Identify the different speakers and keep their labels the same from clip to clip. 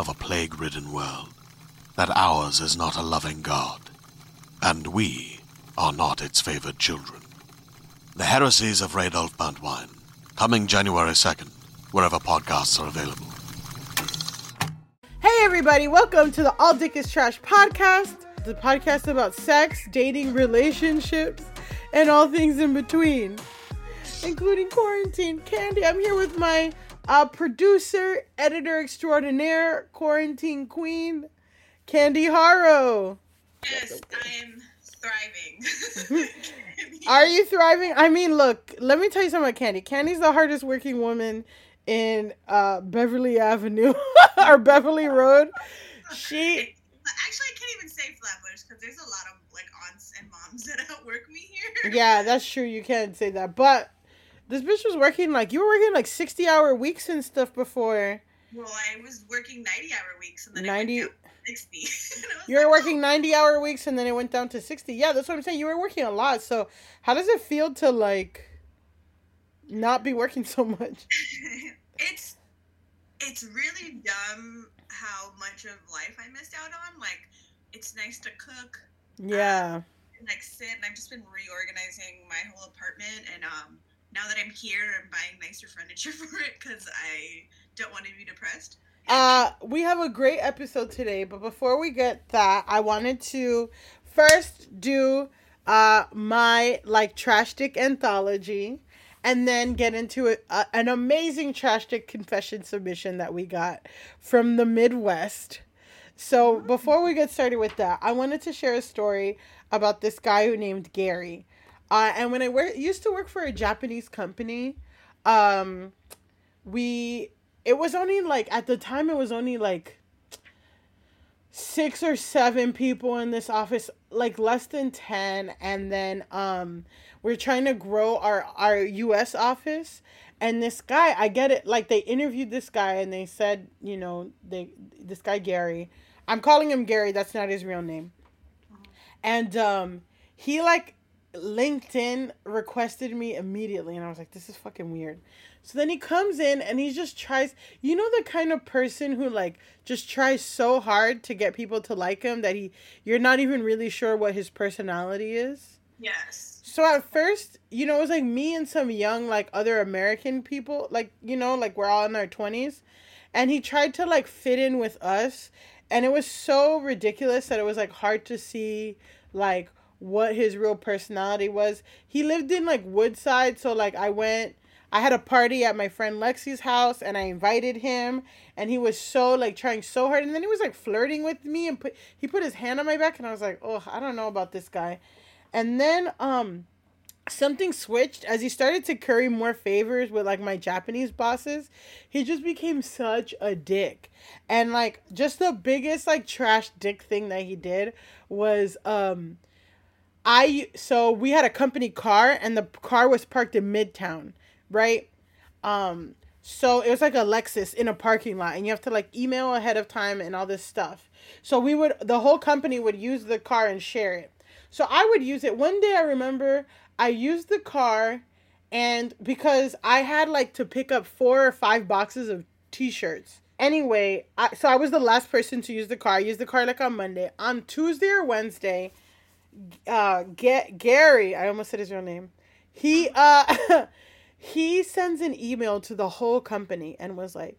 Speaker 1: of a plague ridden world that ours is not a loving God, and we are not its favored children. The Heresies of Radolf Burntwine, coming January 2nd, wherever podcasts are available.
Speaker 2: Hey, everybody, welcome to the All Dick is Trash podcast, the podcast about sex, dating, relationships, and all things in between, including quarantine. Candy, I'm here with my uh, producer, editor extraordinaire, quarantine queen, Candy Harrow.
Speaker 3: Yes, I am thriving.
Speaker 2: Are you thriving? I mean, look, let me tell you something about Candy. Candy's the hardest working woman in uh, Beverly Avenue or Beverly Road. She
Speaker 3: actually I can't even say Flatbush because there's a lot of like aunts and moms that outwork me here.
Speaker 2: Yeah, that's true. You can't say that, but this bitch was working like you were working like sixty hour weeks and stuff before.
Speaker 3: Well, I was working ninety hour weeks and then 90... sixty.
Speaker 2: you were like, working oh. ninety hour weeks and then it went down to sixty. Yeah, that's what I'm saying. You were working a lot. So how does it feel to like not be working so much?
Speaker 3: it's it's really dumb how much of life I missed out on. Like it's nice to cook.
Speaker 2: Yeah. Um,
Speaker 3: and, like sit and I've just been reorganizing my whole apartment and um now that I'm here, I'm buying nicer furniture for it because I don't want to be depressed.
Speaker 2: Uh, we have a great episode today, but before we get that, I wanted to first do uh my like trash stick anthology and then get into a, a, an amazing trash stick confession submission that we got from the Midwest. So before we get started with that, I wanted to share a story about this guy who named Gary. Uh, and when I work, used to work for a Japanese company, um, we it was only like at the time it was only like six or seven people in this office, like less than ten, and then um, we're trying to grow our our U.S. office. And this guy, I get it. Like they interviewed this guy, and they said, you know, they this guy Gary. I'm calling him Gary. That's not his real name. And um, he like LinkedIn requested me immediately, and I was like, this is fucking weird. So then he comes in and he just tries, you know, the kind of person who like just tries so hard to get people to like him that he, you're not even really sure what his personality is.
Speaker 3: Yes.
Speaker 2: So at first, you know, it was like me and some young, like other American people, like, you know, like we're all in our 20s. And he tried to like fit in with us. And it was so ridiculous that it was like hard to see, like, what his real personality was. He lived in like Woodside, so like I went I had a party at my friend Lexi's house and I invited him and he was so like trying so hard and then he was like flirting with me and put he put his hand on my back and I was like, "Oh, I don't know about this guy." And then um something switched as he started to curry more favors with like my Japanese bosses. He just became such a dick. And like just the biggest like trash dick thing that he did was um I so we had a company car and the car was parked in Midtown, right? Um so it was like a Lexus in a parking lot and you have to like email ahead of time and all this stuff. So we would the whole company would use the car and share it. So I would use it. One day I remember I used the car and because I had like to pick up four or five boxes of t-shirts. Anyway, I, so I was the last person to use the car. I used the car like on Monday. On Tuesday or Wednesday, uh get Gary, I almost said his real name. He uh he sends an email to the whole company and was like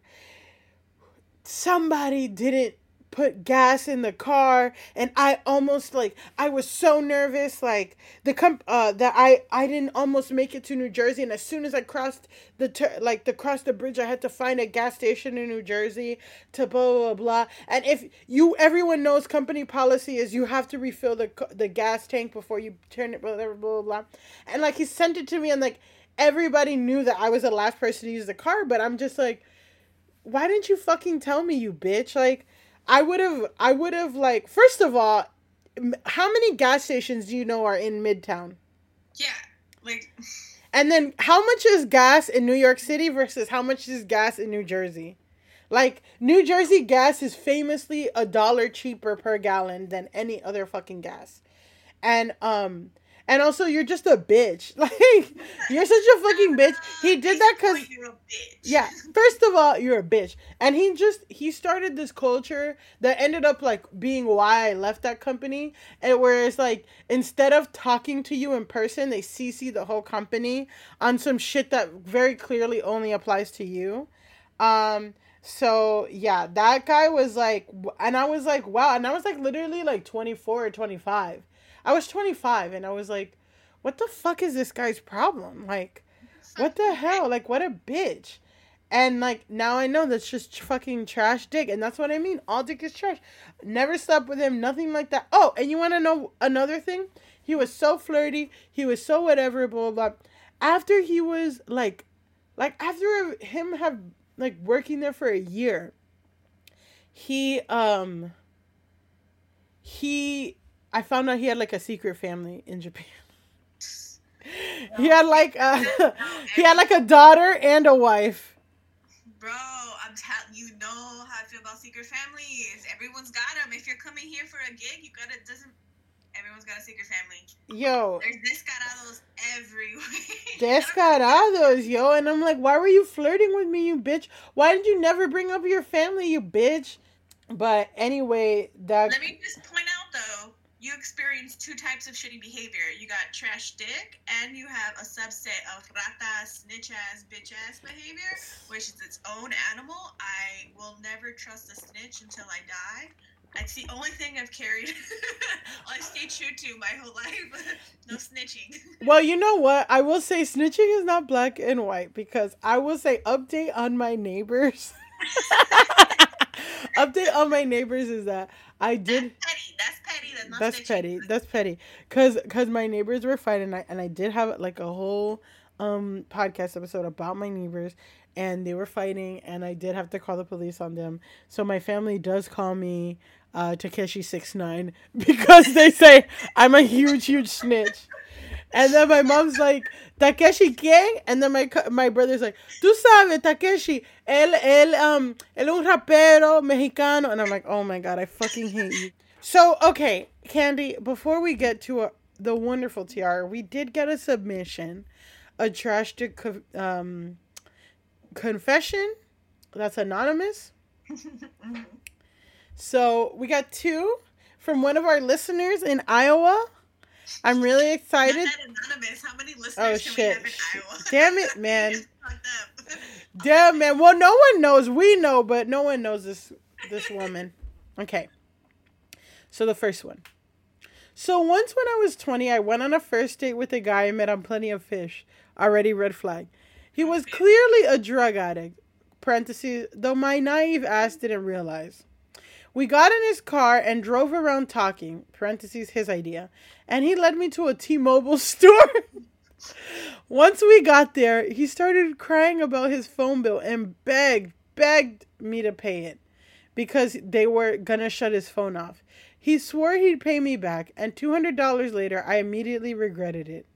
Speaker 2: somebody didn't put gas in the car and I almost like I was so nervous like the comp uh that I I didn't almost make it to New Jersey and as soon as I crossed the ter- like the cross the bridge I had to find a gas station in New Jersey to blah blah blah and if you everyone knows company policy is you have to refill the the gas tank before you turn it blah blah blah blah. And like he sent it to me and like everybody knew that I was the last person to use the car but I'm just like why didn't you fucking tell me you bitch? Like I would have I would have like first of all, how many gas stations do you know are in Midtown?
Speaker 3: Yeah, like.
Speaker 2: And then how much is gas in New York City versus how much is gas in New Jersey? Like New Jersey gas is famously a dollar cheaper per gallon than any other fucking gas. And um and also, you're just a bitch. Like, you're such a fucking bitch. He did that because. Yeah. First of all, you're a bitch. And he just, he started this culture that ended up, like, being why I left that company. And whereas, like, instead of talking to you in person, they CC the whole company on some shit that very clearly only applies to you. Um, so yeah, that guy was like, and I was like, wow, and I was like literally like 24 or 25 I was 25 and I was like, what the fuck is this guy's problem? Like, what the hell? Like, what a bitch. And like now I know that's just fucking trash dick, and that's what I mean. All dick is trash. Never slept with him, nothing like that. Oh, and you want to know another thing? He was so flirty. He was so whatever. Blah blah. After he was like, like after him have like working there for a year, he um. He I found out he had like a secret family in Japan. No. He had like a, no, he had like a daughter and a wife.
Speaker 3: Bro, I'm telling you know how I feel about secret families. Everyone's got them. If you're coming here for a gig, you gotta doesn't. Everyone's got a secret family.
Speaker 2: Yo.
Speaker 3: There's descarados everywhere.
Speaker 2: descarados, yo. And I'm like, why were you flirting with me, you bitch? Why did you never bring up your family, you bitch? But anyway, that.
Speaker 3: Let me just point out though you experience two types of shitty behavior. You got trash dick, and you have a subset of rata, snitch ass, bitch ass behavior, which is its own animal. I will never trust a snitch until I die. That's the only thing I've carried. I stay true to my whole life. no snitching.
Speaker 2: well, you know what? I will say snitching is not black and white because I will say update on my neighbors. update on my neighbors is that I did.
Speaker 3: That's petty. That's petty. That's,
Speaker 2: that's petty. That's petty. Cause, cause my neighbors were fighting, and I, and I did have like a whole um podcast episode about my neighbors, and they were fighting, and I did have to call the police on them. So my family does call me uh Tekashi six nine because they say I'm a huge, huge snitch. And then my mom's like, Tekashi, ¿quién? And then my my brother's like, tú sabes, Tekashi, él, él, um, él un rapero mexicano. And I'm like, oh my God, I fucking hate you. So, okay, Candy, before we get to a, the wonderful TR, we did get a submission, a trash to um, confession that's anonymous. so, we got two from one of our listeners in Iowa. I'm really excited.
Speaker 3: How many listeners oh, shit.
Speaker 2: Damn it, man. Damn man. Well, no one knows. We know, but no one knows this this woman. Okay. So the first one. So once when I was 20, I went on a first date with a guy I met on Plenty of Fish. Already red flag. He was clearly a drug addict. Parentheses, though my naive ass didn't realize. We got in his car and drove around talking, parentheses, his idea, and he led me to a T Mobile store. Once we got there, he started crying about his phone bill and begged, begged me to pay it because they were gonna shut his phone off. He swore he'd pay me back, and $200 later, I immediately regretted it.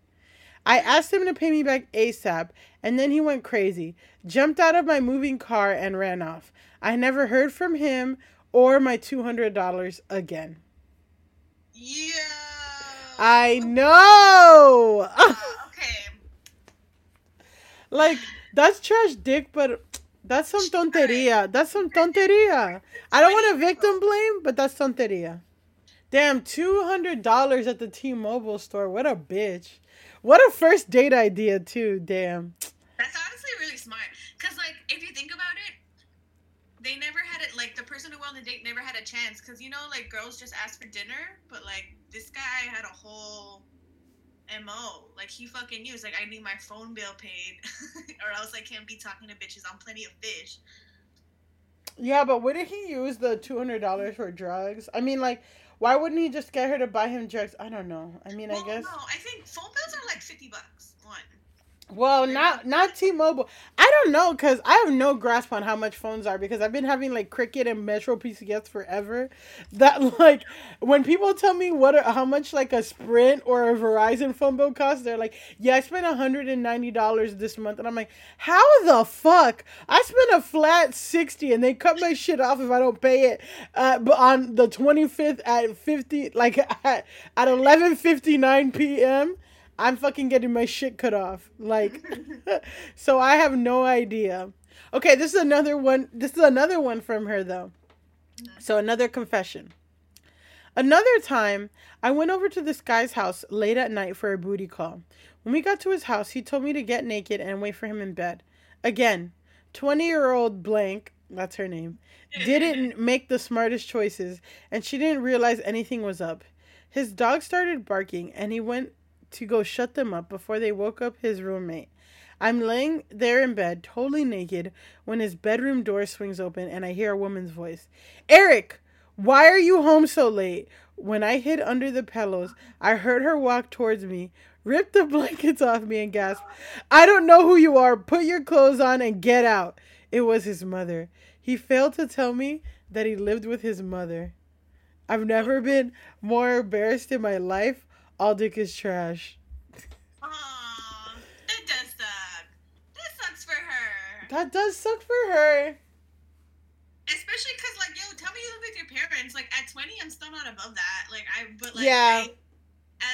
Speaker 2: I asked him to pay me back ASAP, and then he went crazy, jumped out of my moving car, and ran off. I never heard from him or my $200 again.
Speaker 3: Yeah.
Speaker 2: I know!
Speaker 3: Uh, okay.
Speaker 2: like, that's trash dick, but that's some tonteria. That's some tonteria. I don't want to victim blame, but that's tonteria. Damn, $200 at the T Mobile store. What a bitch. What a first date idea, too. Damn.
Speaker 3: That's honestly really smart. Cause like if you think about it, they never had it like the person who went on the date never had a chance. Cause you know, like girls just ask for dinner, but like this guy had a whole MO. Like he fucking knew. It's like I need my phone bill paid or else I can't be talking to bitches on plenty of fish.
Speaker 2: Yeah, but wouldn't he use the $200 for drugs? I mean, like, why wouldn't he just get her to buy him drugs? I don't know. I mean,
Speaker 3: well,
Speaker 2: I guess.
Speaker 3: no, I think phone bills are like fifty bucks one.
Speaker 2: Well, not not T-Mobile. I don't know because I have no grasp on how much phones are because I've been having like Cricket and Metro PCS forever. That like when people tell me what are, how much like a Sprint or a Verizon phone bill costs, they're like, "Yeah, I spent hundred and ninety dollars this month," and I'm like, "How the fuck? I spent a flat sixty, and they cut my shit off if I don't pay it." Uh, but on the twenty fifth at fifty, like at at eleven fifty nine p.m. I'm fucking getting my shit cut off. Like, so I have no idea. Okay, this is another one. This is another one from her, though. So, another confession. Another time, I went over to this guy's house late at night for a booty call. When we got to his house, he told me to get naked and wait for him in bed. Again, 20 year old blank, that's her name, didn't make the smartest choices and she didn't realize anything was up. His dog started barking and he went to go shut them up before they woke up his roommate. I'm laying there in bed, totally naked, when his bedroom door swings open and I hear a woman's voice Eric, why are you home so late? When I hid under the pillows, I heard her walk towards me, rip the blankets off me, and gasp, I don't know who you are. Put your clothes on and get out. It was his mother. He failed to tell me that he lived with his mother. I've never been more embarrassed in my life. All dick is trash.
Speaker 3: Aw, that does suck. That sucks for her.
Speaker 2: That does suck for her.
Speaker 3: Especially because, like, yo, tell me you live with your parents. Like, at 20, I'm still not above that. Like, I, but, like,
Speaker 2: Yeah.
Speaker 3: I,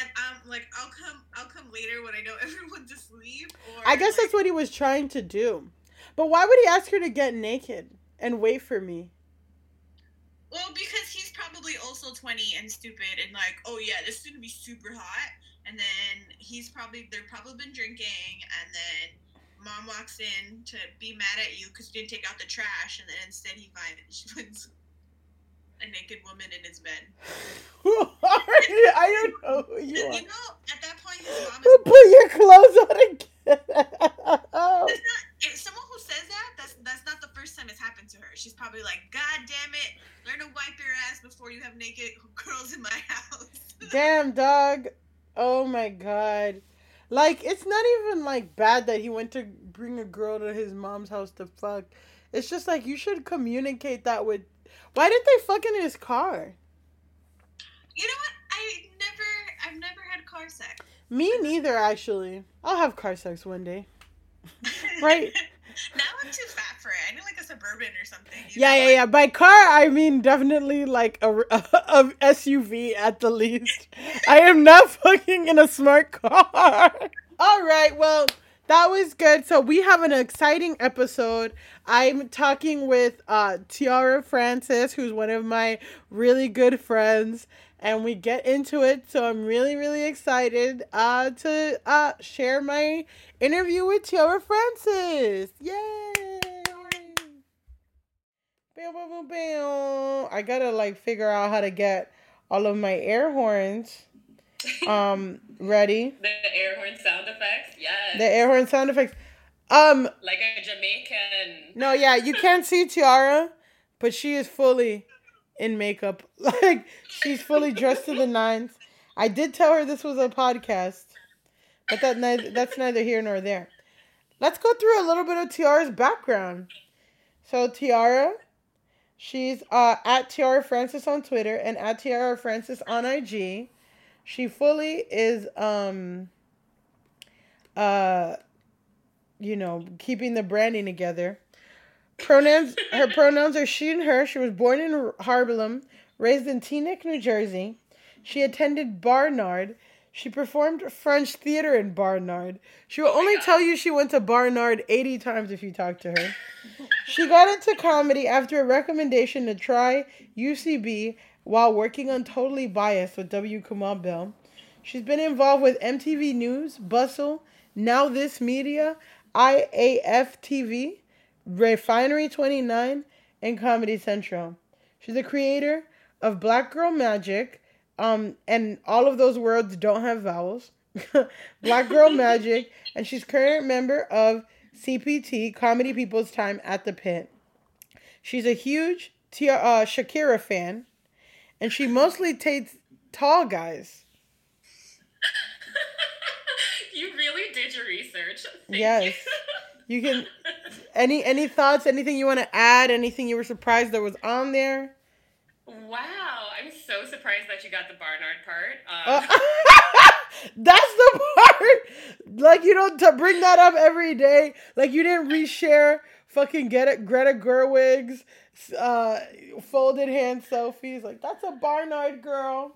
Speaker 3: and I'm like, I'll come, I'll come later when I know everyone's asleep. Or
Speaker 2: I guess
Speaker 3: like,
Speaker 2: that's what he was trying to do. But why would he ask her to get naked and wait for me?
Speaker 3: Well, because he's probably also 20 and stupid and like, oh yeah, this is gonna be super hot. And then he's probably they're probably been drinking, and then mom walks in to be mad at you because you didn't take out the trash, and then instead he finds she finds a naked woman in his bed.
Speaker 2: Who are you? I don't know who you
Speaker 3: You
Speaker 2: are.
Speaker 3: know, at that point, his mom
Speaker 2: Who
Speaker 3: is.
Speaker 2: put your clothes on again?
Speaker 3: It's not, if someone who says that, that's that's not the first time it's happened to her. She's probably like, God damn it, learn to wipe your ass before you have naked girls in my house.
Speaker 2: Damn, dog. Oh my god. Like, it's not even like bad that he went to bring a girl to his mom's house to fuck. It's just like you should communicate that with. Why did they fuck in his car?
Speaker 3: You know what? I never, I've never had car sex.
Speaker 2: Me neither, actually. I'll have car sex one day. Right.
Speaker 3: now I'm too fat for it. I need like a suburban or something.
Speaker 2: Yeah,
Speaker 3: know?
Speaker 2: yeah, yeah. By car, I mean definitely like a, a, SUV at the least. I am not fucking in a smart car. All right, well, that was good. So we have an exciting episode. I'm talking with uh, Tiara Francis, who's one of my really good friends, and we get into it. So I'm really, really excited uh, to uh, share my interview with Tiara Francis. Yay! I gotta like figure out how to get all of my air horns um ready.
Speaker 4: The air horn sound effects, yes.
Speaker 2: The air horn sound effects. Um
Speaker 4: like a Jamaican.
Speaker 2: no, yeah, you can't see Tiara, but she is fully in makeup. Like she's fully dressed to the nines. I did tell her this was a podcast, But that neither, that's neither here nor there. Let's go through a little bit of Tiara's background. So Tiara, she's uh, at Tiara Francis on Twitter and at Tiara Francis on IG. She fully is um uh you know, keeping the branding together. Pronouns her pronouns are she and her. She was born in Harlem, raised in Teaneck, New Jersey. She attended Barnard. She performed French theater in Barnard. She will oh only tell you she went to Barnard 80 times if you talk to her. she got into comedy after a recommendation to try UCB while working on Totally Biased with W. Kamau Bell. She's been involved with MTV News, Bustle, Now This Media, IAF TV, Refinery 29, and Comedy Central. She's a creator of Black Girl Magic, um, and all of those words don't have vowels. Black Girl Magic, and she's current member of CPT Comedy People's Time at the Pit. She's a huge Tia, uh, Shakira fan, and she mostly dates tall guys.
Speaker 4: you really did your research. Thank
Speaker 2: yes. You. you can any any thoughts, anything you want to add, anything you were surprised that was on there?
Speaker 4: Wow, I'm so surprised that you got the Barnard part.
Speaker 2: Uh,
Speaker 4: Um,
Speaker 2: that's the part. Like you don't to bring that up every day. Like you didn't reshare fucking get it Greta Gerwig's uh folded hand selfies. Like that's a Barnard girl.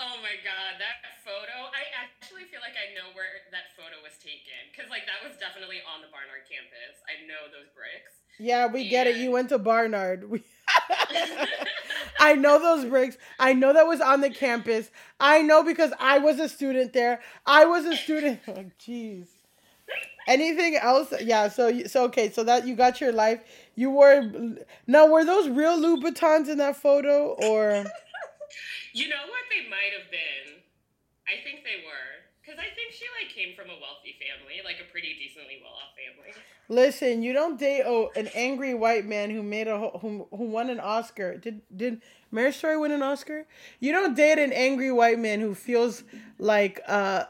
Speaker 4: oh my god, that photo. I actually feel like I know where that photo was taken because like that was definitely on the Barnard campus. I know those bricks.
Speaker 2: Yeah, we get it. You went to Barnard. We- I know those bricks. I know that was on the campus. I know because I was a student there. I was a student. Oh, Jeez. Anything else? Yeah. So so okay. So that you got your life. You wore now. Were those real Louboutins in that photo or?
Speaker 4: You know what they might have been? I think they were. Because I think she like came from a wealthy family, like a pretty decently well off family.
Speaker 2: Listen, you don't date oh, an angry white man who made a who who won an Oscar. Did did Marriage Story win an Oscar? You don't date an angry white man who feels like uh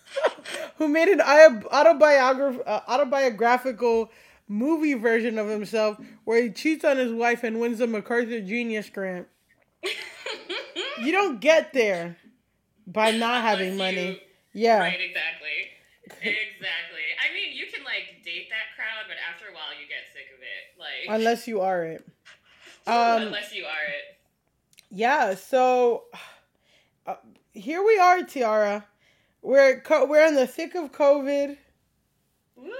Speaker 2: who made an autobiograph uh, autobiographical movie version of himself where he cheats on his wife and wins the MacArthur Genius Grant. You don't get there by not having money. Yeah.
Speaker 4: Right, exactly. Exactly. I mean, you can like date that crowd, but after a while you get sick of it. Like
Speaker 2: Unless you are it. Um
Speaker 4: unless you are it.
Speaker 2: Yeah, so uh, here we are, Tiara. We're co- we're in the thick of COVID.
Speaker 4: Woo.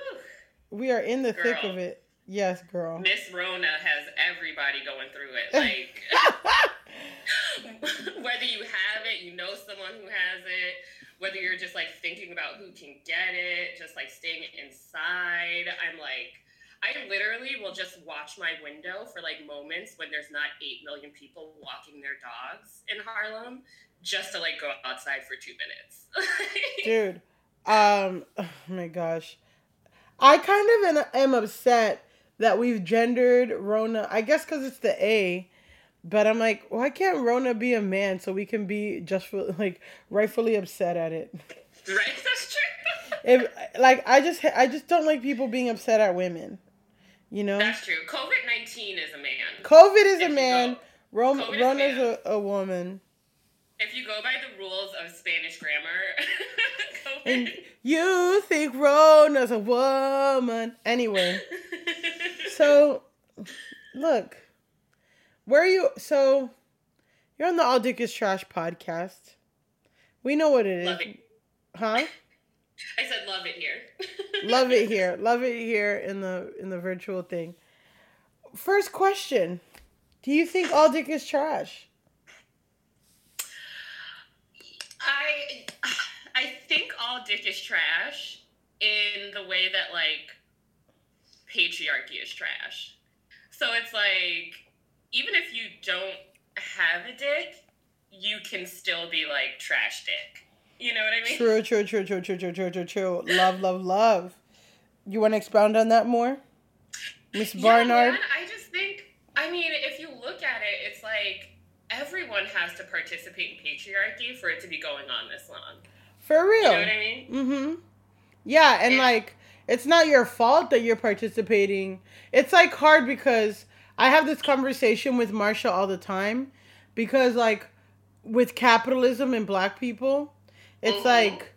Speaker 2: We are in the thick of it. Yes, girl.
Speaker 4: Miss Rona has everybody going through it. Like whether you have it, you know someone who has it, whether you're just like thinking about who can get it, just like staying inside. I'm like I literally will just watch my window for like moments when there's not 8 million people walking their dogs in Harlem just to like go outside for 2 minutes.
Speaker 2: Dude, um, oh my gosh, I kind of am upset that we've gendered Rona. I guess because it's the A, but I'm like, why can't Rona be a man so we can be just like rightfully upset at it?
Speaker 4: right? That's true.
Speaker 2: If like I just I just don't like people being upset at women. You know,
Speaker 4: That's true. COVID 19 is a man.
Speaker 2: COVID is
Speaker 4: If
Speaker 2: a man.
Speaker 4: COVID is
Speaker 2: Rona's
Speaker 4: man.
Speaker 2: a, a woman.
Speaker 4: If you go by the rules of Spanish grammar,
Speaker 2: And you think Rona's a woman. Anyway, so look, where are you? So you're on the All Dick is Trash podcast. We know what it is,
Speaker 4: Love it.
Speaker 2: huh?
Speaker 4: I said love it here.
Speaker 2: Love it here. Love it here in the in the virtual thing. First question: Do you think All Dick is trash?
Speaker 4: I I think all dick is trash in the way that like patriarchy is trash. So it's like even if you don't have a dick, you can still be like trash dick. You know what I mean?
Speaker 2: True, true, true, true, true, true, true, true, true. Love, love, love. You want to expound on that more, Miss
Speaker 4: Yeah,
Speaker 2: Barnard?
Speaker 4: man, I just think, I mean, if you look at it, it's like everyone has to participate in patriarchy for it to be going on this long.
Speaker 2: For real.
Speaker 4: You know what I mean?
Speaker 2: Mm-hmm. Yeah, and
Speaker 4: Yeah.
Speaker 2: like it's not your fault that you're participating. It's like hard because I have this conversation with Marsha all the time because like with capitalism and black people, it's
Speaker 4: Mhm.
Speaker 2: like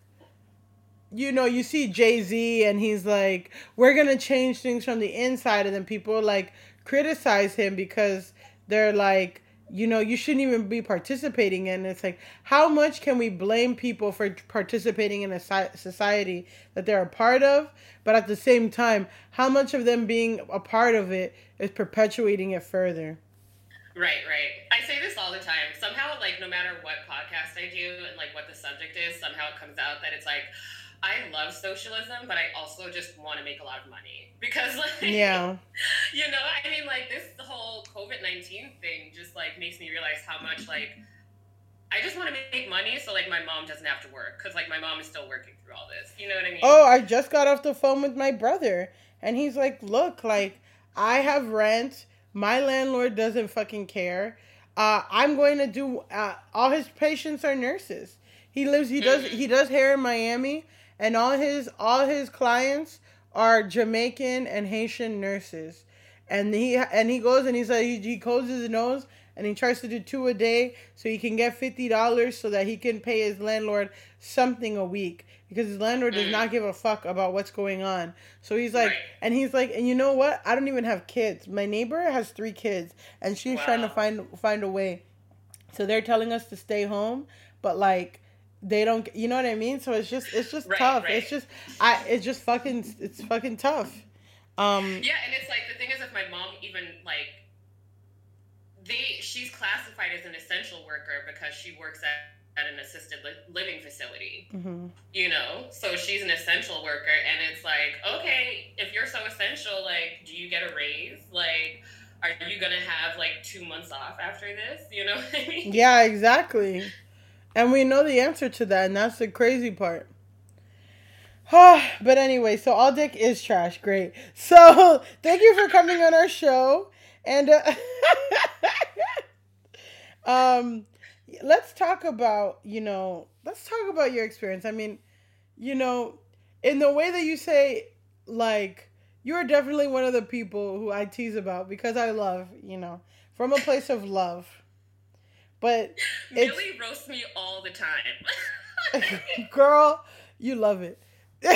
Speaker 2: you know, you see Jay-Z and he's like, We're gonna change things from the inside and then people like criticize him because they're like you know, you shouldn't even be participating in. It's like, how much can we blame people for participating in a society that they're a part of? But at the same time, how much of them being a part of it is perpetuating it further?
Speaker 4: Right, right. I say this all the time. Somehow, like, no matter what podcast I do and like what the subject is, somehow it comes out that it's like, I love socialism, but I also just want to make a lot of money because, like,
Speaker 2: Yeah.
Speaker 4: you know, I mean, like this whole COVID nineteen thing just like makes me realize how much like I just want to make money so like my mom doesn't have to work because like my mom is still working through all this. You know what I mean?
Speaker 2: Oh, I just got off the phone with my brother, and he's like, "Look, like I have rent. My landlord doesn't fucking care. Uh, I'm going to do. Uh, all his patients are nurses. He lives. He does.
Speaker 4: Mhm.
Speaker 2: He does hair in Miami, and all his all his clients are Jamaican and Haitian nurses. And he and he goes and he like he, he closes his nose and he tries to do two a day so he can get fifty dollars so that he can pay his landlord something a week because his landlord does not give a fuck about what's going on. So he's like, and he's like, and you know what? I don't even have kids. My neighbor has three kids, and she's trying to find find a way. So they're telling us to stay home, but like they don't. You know what I mean? So it's just it's just
Speaker 4: Right,
Speaker 2: tough.
Speaker 4: right.
Speaker 2: It's just I. It's just fucking. It's fucking tough. Um.
Speaker 4: Yeah, and it's like the thing is, if my mom even like, they she's classified as an essential worker because she works at, at an assisted li- living facility.
Speaker 2: mhm.
Speaker 4: You know, so she's an essential worker, and it's like, okay, if you're so essential, like, do you get a raise? Like, are you gonna have like two months off after this? You know what I mean?
Speaker 2: Yeah, exactly. And we know the answer to that, and that's the crazy part. but anyway, so all dick is trash. Great. So thank you for coming on our show, and uh, um, let's talk about you know, let's talk about your experience. I mean, you know, in the way that you say, like, you're definitely one of the people who I tease about because I love, you know, from a place of love. But it's-
Speaker 4: Millie roasts me all the time.
Speaker 2: girl, you love it.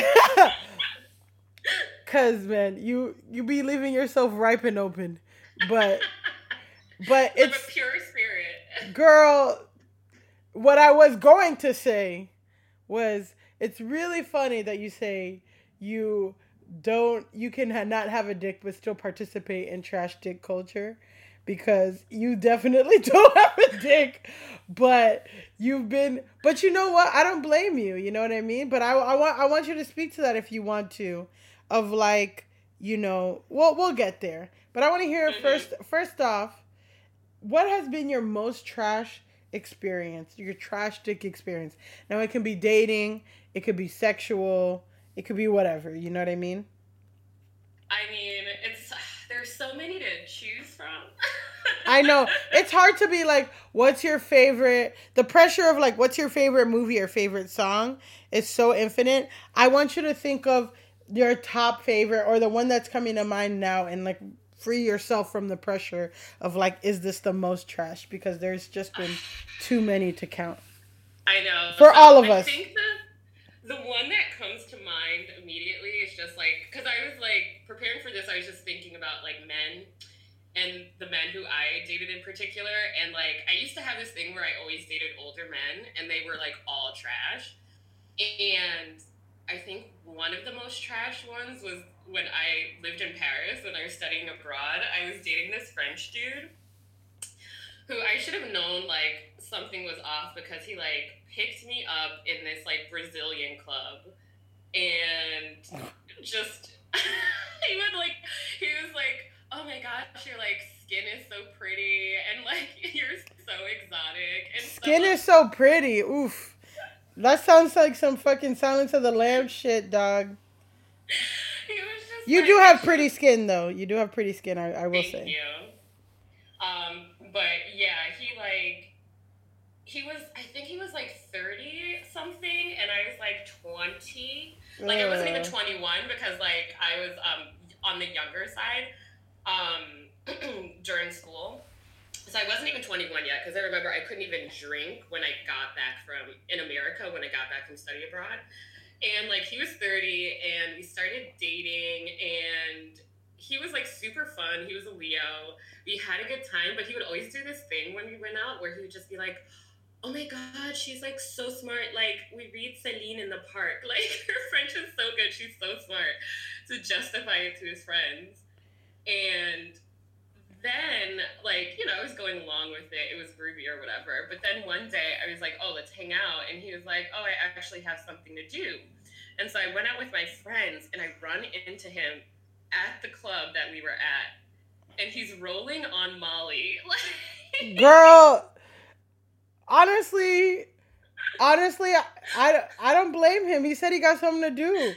Speaker 2: Cause man, you you be leaving yourself ripe and open. But but
Speaker 4: I'm a
Speaker 2: it's
Speaker 4: pure spirit.
Speaker 2: girl what I was going to say was it's really funny that you say you don't you can ha- not have a dick but still participate in trash dick culture because you definitely don't have a dick but you've been but you know what? I don't blame you you know what I mean? But I, I want I want you to speak to that if you want to of like you know well we'll get there. But I want to hear
Speaker 4: Mhm.
Speaker 2: first first off what has been your most trash experience your trash dick experience? Now it can be dating it could be sexual it could be whatever you know what i mean?
Speaker 4: I mean, it's there's so many to choose from.
Speaker 2: I know. It's hard to be like what's your favorite the pressure of like what's your favorite movie or favorite song is so infinite. I want you to think of your top favorite or the one that's coming to mind now and like free yourself from the pressure of like is this the most trash? Because there's just been too many to count.
Speaker 4: I know.
Speaker 2: For all of
Speaker 4: I
Speaker 2: us.
Speaker 4: think the, the one that comes to mind immediately is just like, because I was like preparing for this, I was just thinking about like men and the men who I dated in particular. And like, I used to have this thing where I always dated older men and they were like all trash. And I think one of the most trash ones was when I lived in Paris, when I was studying abroad. I was dating this French dude who I should have known like something was off because he like picked me up in this like Brazilian club and just he would like he was like oh my gosh your like skin is so pretty and like you're so exotic and
Speaker 2: Skin
Speaker 4: so,
Speaker 2: is so pretty. Oof. That sounds like some fucking Silence of the Lambs shit, dog.
Speaker 4: he was just
Speaker 2: You
Speaker 4: like-
Speaker 2: do have pretty skin, though. You do have pretty skin, I, I will
Speaker 4: Thank
Speaker 2: say.
Speaker 4: you. Um, but yeah, he like he was I think he was like thirty something, and I was like 20. Like I wasn't even 21 because like I was um on the younger side um during school. So I wasn't even 21 yet because I remember I couldn't even drink when I got back from in America when I got back from study abroad. And like he was 30 and we started dating and he was like super fun. He was a Leo. We had a good time, but he would always do this thing when we went out where he would just be like, Oh my god, she's like so smart. Like we read Celine in the park. Like her French is so good. She's so smart to justify it to his friends. And then, like, you know, I was going along with it. It was groovy or whatever. But then one day I was like, oh, let's hang out. And he was like, oh, I actually have something to do. And so I went out with my friends and I run into him at the club that we were at. And he's rolling on Molly.
Speaker 2: Girl, honestly, honestly, I, I, I don't blame him. He said he got something to do.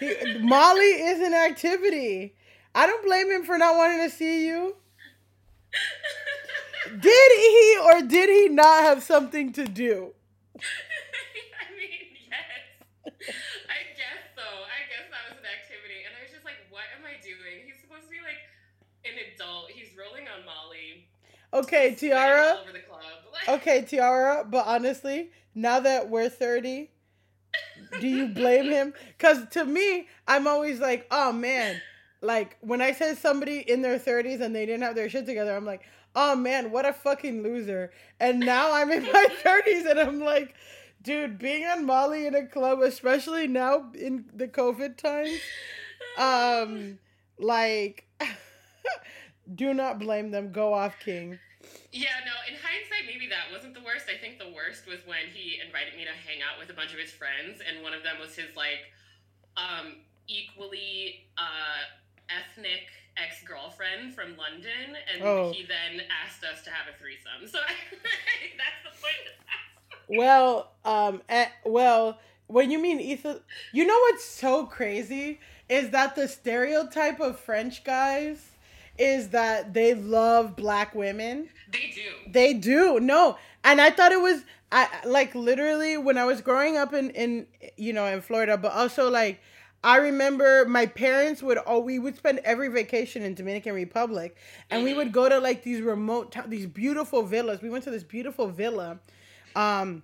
Speaker 2: He, Molly is an activity. I don't blame him for not wanting to see you. Did he or did he not have something to do?
Speaker 4: I mean, yes. I guess so. I guess that was an activity. And I was just like, what am I doing? He's supposed to be like an adult. He's rolling on Molly.
Speaker 2: Okay, Tiara.
Speaker 4: All over the club.
Speaker 2: Okay, Tiara, but honestly, now that we're 30, do you blame him? Because to me, I'm always like, oh man, like when I said somebody in their 30s and they didn't have their shit together, I'm like, oh man, what a fucking loser. And now I'm in my 30s and I'm like, dude, being on Molly in a club, especially now in the COVID times, um, like, do not blame them. Go off, King.
Speaker 4: Yeah, no, in hindsight, maybe that wasn't the worst. I think the worst was when he invited me to hang out with a bunch of his friends, and one of them was his, like, um, equally uh, ethnic ex girlfriend from London, and
Speaker 2: Oh.
Speaker 4: he then asked us to have a threesome. So that's the point.
Speaker 2: Well, um, eh, well, when you mean Ethan, you know what's so crazy is that the stereotype of French guys is that they love black women.
Speaker 4: They do.
Speaker 2: They do. No. And I thought it was I like literally when I was growing up in in you know in Florida, but also like I remember my parents would oh we would spend every vacation in Dominican Republic and we would go to like these remote town these beautiful villas. We went to this beautiful villa. Um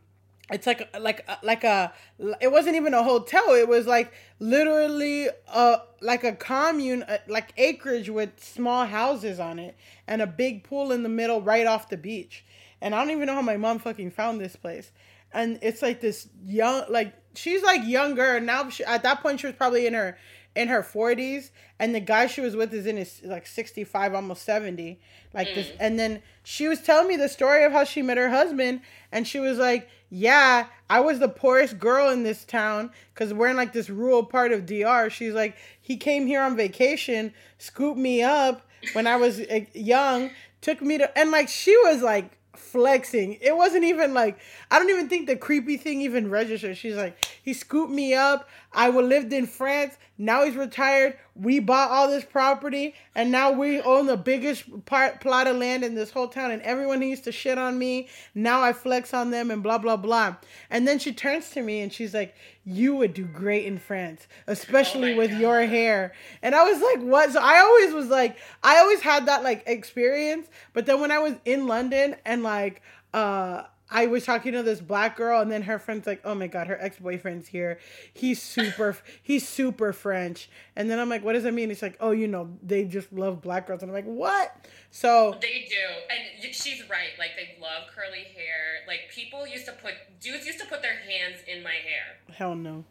Speaker 2: it's like like like a it wasn't even a hotel it was like literally a like a commune uh, like acreage with small houses on it and a big pool in the middle right off the beach and i don't even know how my mom fucking found this place and it's like this young like she's like younger. Now she, at that point she was probably in her in her 40s and the guy she was with is in his like 65 almost 70 like this and then she was telling me the story of how she met her husband. And she was like yeah i was the poorest girl in this town because we're in like this rural part of dr she's like he came here on vacation scooped me up when i was uh, young took me to and like she was like flexing. It wasn't even like I don't even think the creepy thing even registered. She's like, he scooped me up. I lived in France. Now he's retired. We bought all this property, and now we own the biggest part plot of land in this whole town. And everyone used to shit on me. Now I flex on them, and blah blah blah. And then she turns to me and she's like, "You would do great in France, especially
Speaker 4: my
Speaker 2: with
Speaker 4: God.
Speaker 2: your hair." And I was like, "What?" So I always was like, I always had that like experience. But then when I was in London and like, uh. I was talking to this black girl, and then her friend's like, "Oh my god, her ex boyfriend's here. He's super, he's super French." And then I'm like, "What does that mean?" It's like, "Oh, you know, they just love black girls." And I'm like, "What?" So
Speaker 4: They do, and she's right. Like they love curly hair. Like people used to put dudes used to put their hands in my hair
Speaker 2: hell no.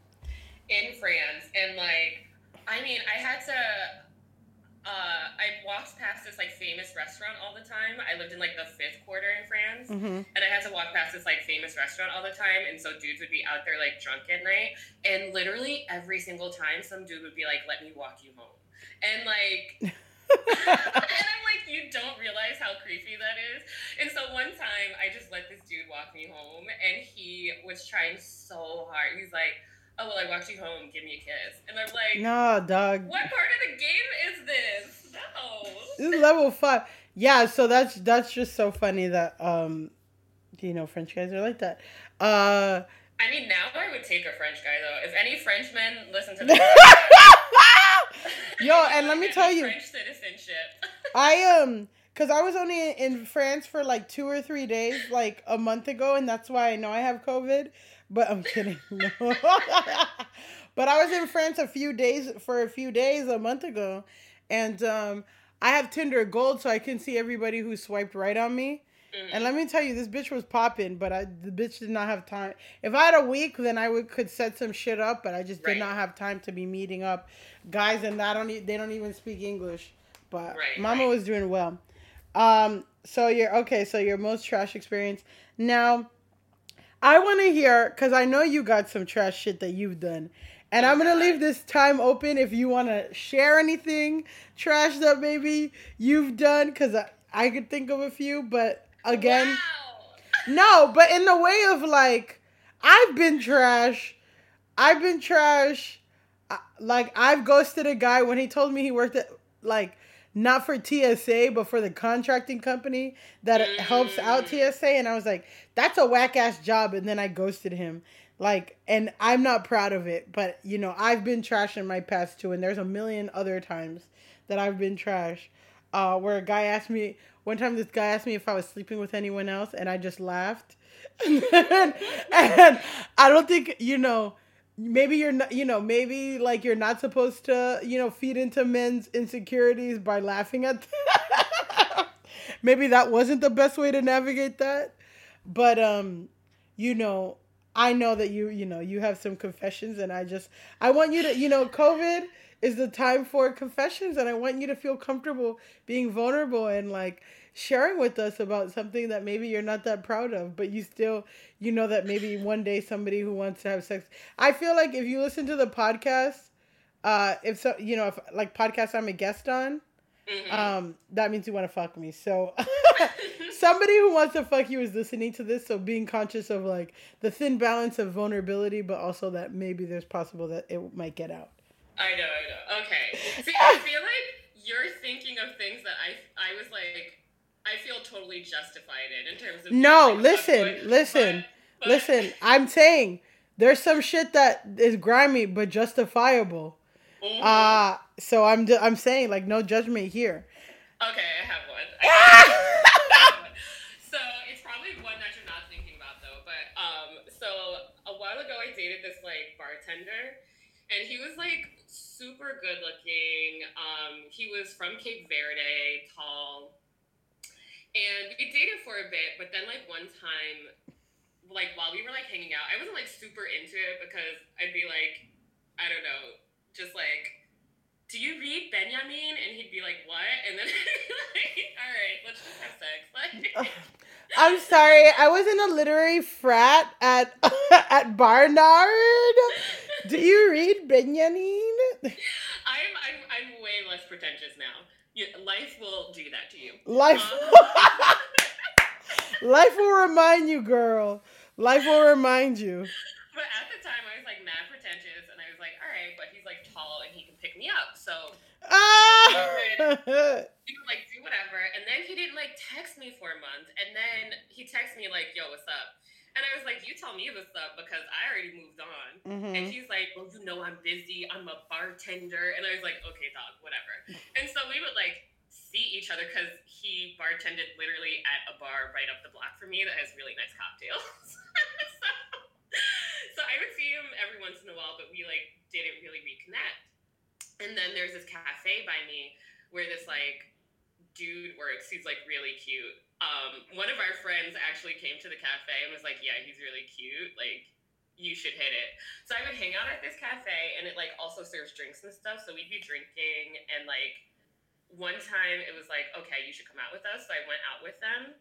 Speaker 4: in France, and like, I mean, I had to. Uh, I walked past this like famous restaurant all the time. I lived in like the fifth quarter in France,
Speaker 2: hmm
Speaker 4: and I had to walk past this like famous restaurant all the time. And so dudes would be out there like drunk at night, and literally every single time, some dude would be like, "Let me walk you home," and like and I'm like, you don't realize how creepy that is. And so one time, I just let this dude walk me home, and he was trying so hard. He's like, "Oh well, I walked you home. Give me a kiss." And I'm like,
Speaker 2: No, dog.
Speaker 4: "What part of the game is this? No."
Speaker 2: This is level five. Yeah, so that's that's just so funny that um, you know, French guys are like that. Uh,
Speaker 4: I mean, now I would take a French guy though. If any Frenchmen listen to this,
Speaker 2: Yo, and let me tell you,
Speaker 4: French citizenship.
Speaker 2: I um, cause I was only in France for like two or three days, like a month ago, and that's why I know I have COVID. But I'm kidding. No. but I was in France a few days for a few days a month ago, and um, I have Tinder Gold, so I can see everybody who swiped right on me. And let me tell you, this bitch was popping, but I the bitch did not have time. If I had a week, then I would could set some shit up, but I just did not have time to be meeting up guys, and I don't they don't even speak English. But
Speaker 4: Right,
Speaker 2: Mama
Speaker 4: right.
Speaker 2: was doing well. Um, so you're okay. So your most trash experience. Now, I want to hear because I know you got some trash shit that you've done, and I'm gonna leave this time open if you want to share anything trash that maybe you've done because I, I could think of a few, but again.
Speaker 4: Wow.
Speaker 2: No, but in the way of like, I've been trash. I've been trash. Like I've ghosted a guy when he told me he worked at like not for TSA but for the contracting company that helps out TSA, and I was like, that's a whack ass job, and then I ghosted him. Like, and I'm not proud of it, but you know, I've been trash in my past too, and there's a million other times that I've been trash. Uh, where a guy asked me one time, this guy asked me if I was sleeping with anyone else, and I just laughed. and, and I don't think you know. Maybe you're not, you know, maybe like you're not supposed to, you know, feed into men's insecurities by laughing at. them. maybe that wasn't the best way to navigate that, but um, you know, I know that you, you know, you have some confessions, and I just, I want you to, you know, COVID is the time for confessions, and I want you to feel comfortable being vulnerable and like sharing with us about something that maybe you're not that proud of, but you still, you know, that maybe one day somebody who wants to have sex. I feel like if you listen to the podcast, uh, if so, you know, if like podcast I'm a guest on,
Speaker 4: Mhm.
Speaker 2: um, that means you want to fuck me. So somebody who wants to fuck you is listening to this. So being conscious of like the thin balance of vulnerability, but also that maybe there's possible that it might get out.
Speaker 4: I know, I know. Okay. See, I feel like you're thinking of things that I I was like I feel totally justified in in terms of
Speaker 2: No, listen, listen,
Speaker 4: but- but-
Speaker 2: Listen, I'm saying there's some shit that is grimy but justifiable. Uh so I'm I'm saying like no judgment here.
Speaker 4: okay, I have one. I have one. so it's probably one that you're not thinking about though. But um, so a while ago I dated this like bartender, and he was like super good looking. Um, he was from Cape Verde, tall, and we dated for a bit. But then like one time, like while we were like hanging out, I wasn't like super into it because I'd be like, I don't know, just like do you read Benjamin? And he'd be like, what? And then I'd be like, all right, let's just have sex. Like,
Speaker 2: I'm sorry, I was in a literary frat at at Barnard. Do you read Benjamin?
Speaker 4: I'm, I'm, I'm way less pretentious now. You, life will do that to you.
Speaker 2: Life
Speaker 4: Um,
Speaker 2: Life will remind you, girl. Life will remind you.
Speaker 4: but at the time, I was like mad pretentious, and I was like, all right, but he's like tall and he can pick me up. So
Speaker 2: Ah!
Speaker 4: he would like do whatever. And then he didn't like text me for a month. And then he texted me like, yo, what's up? And I was like, you tell me this up because I already moved on.
Speaker 2: Mhm.
Speaker 4: And he's like, well, you know I'm busy. I'm a bartender. And I was like, okay, dog, whatever. And so we would like see each other because he bartended literally at a bar right up the block from me that has really nice cocktails. so, so I would see him every once in a while, but we like didn't really reconnect. And then there's this cafe by me where this like dude works. He's like really cute. Um, one of our friends actually came to the cafe and was like, "Yeah, he's really cute. Like, you should hit it." So I would hang out at this cafe, and it like also serves drinks and stuff. So we'd be drinking, and like one time it was like, "Okay, you should come out with us." So I went out with them,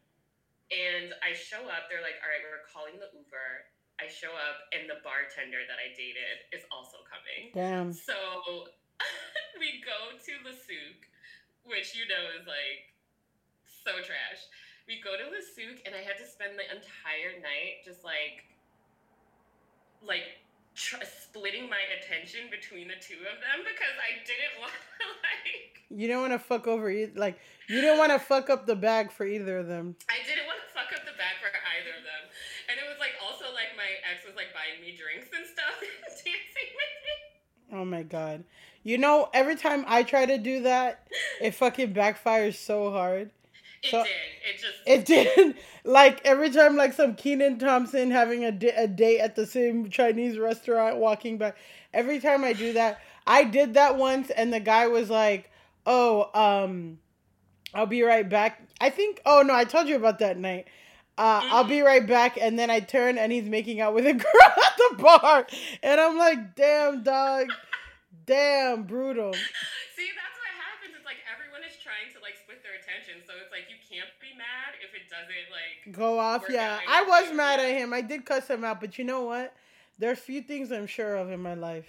Speaker 4: and I show up. They're like, "All right, we're calling the Uber." I show up, and the bartender that I dated is also coming.
Speaker 2: Damn.
Speaker 4: So we go to the Souk, which you know is like so trash. We go to the Souk, and I had to spend the entire night just like, like, tr- splitting my attention between the two of them because I didn't want to like.
Speaker 2: You don't want to fuck over either. Like you didn't want to fuck up the bag for either of them.
Speaker 4: I didn't want to fuck up the bag for either of them. them. And it was like also like my ex was like buying me drinks and stuff, and dancing with me.
Speaker 2: Oh my god. You know, every time I try to do that, it fucking backfires so hard.
Speaker 4: It
Speaker 2: So-
Speaker 4: did. It just.
Speaker 2: It did. Like every time, like some Kenan Thompson having a, di- a date at the same Chinese restaurant, walking back. Every time I do that, I did that once, and the guy was like, "Oh, um, I'll be right back." I think. Oh no, I told you about that night. Uh, I'll be right back, and then I turn, and he's making out with a girl at the bar, and I'm like, "Damn, dog, damn, brutal."
Speaker 4: See, that's what happens. It's like everyone is trying to like split their attention, so it's like you can't be mad if it doesn't like.
Speaker 2: go off. Yeah, I was mad at him. I did cuss him out, but you know what? There's few things I'm sure of in my life.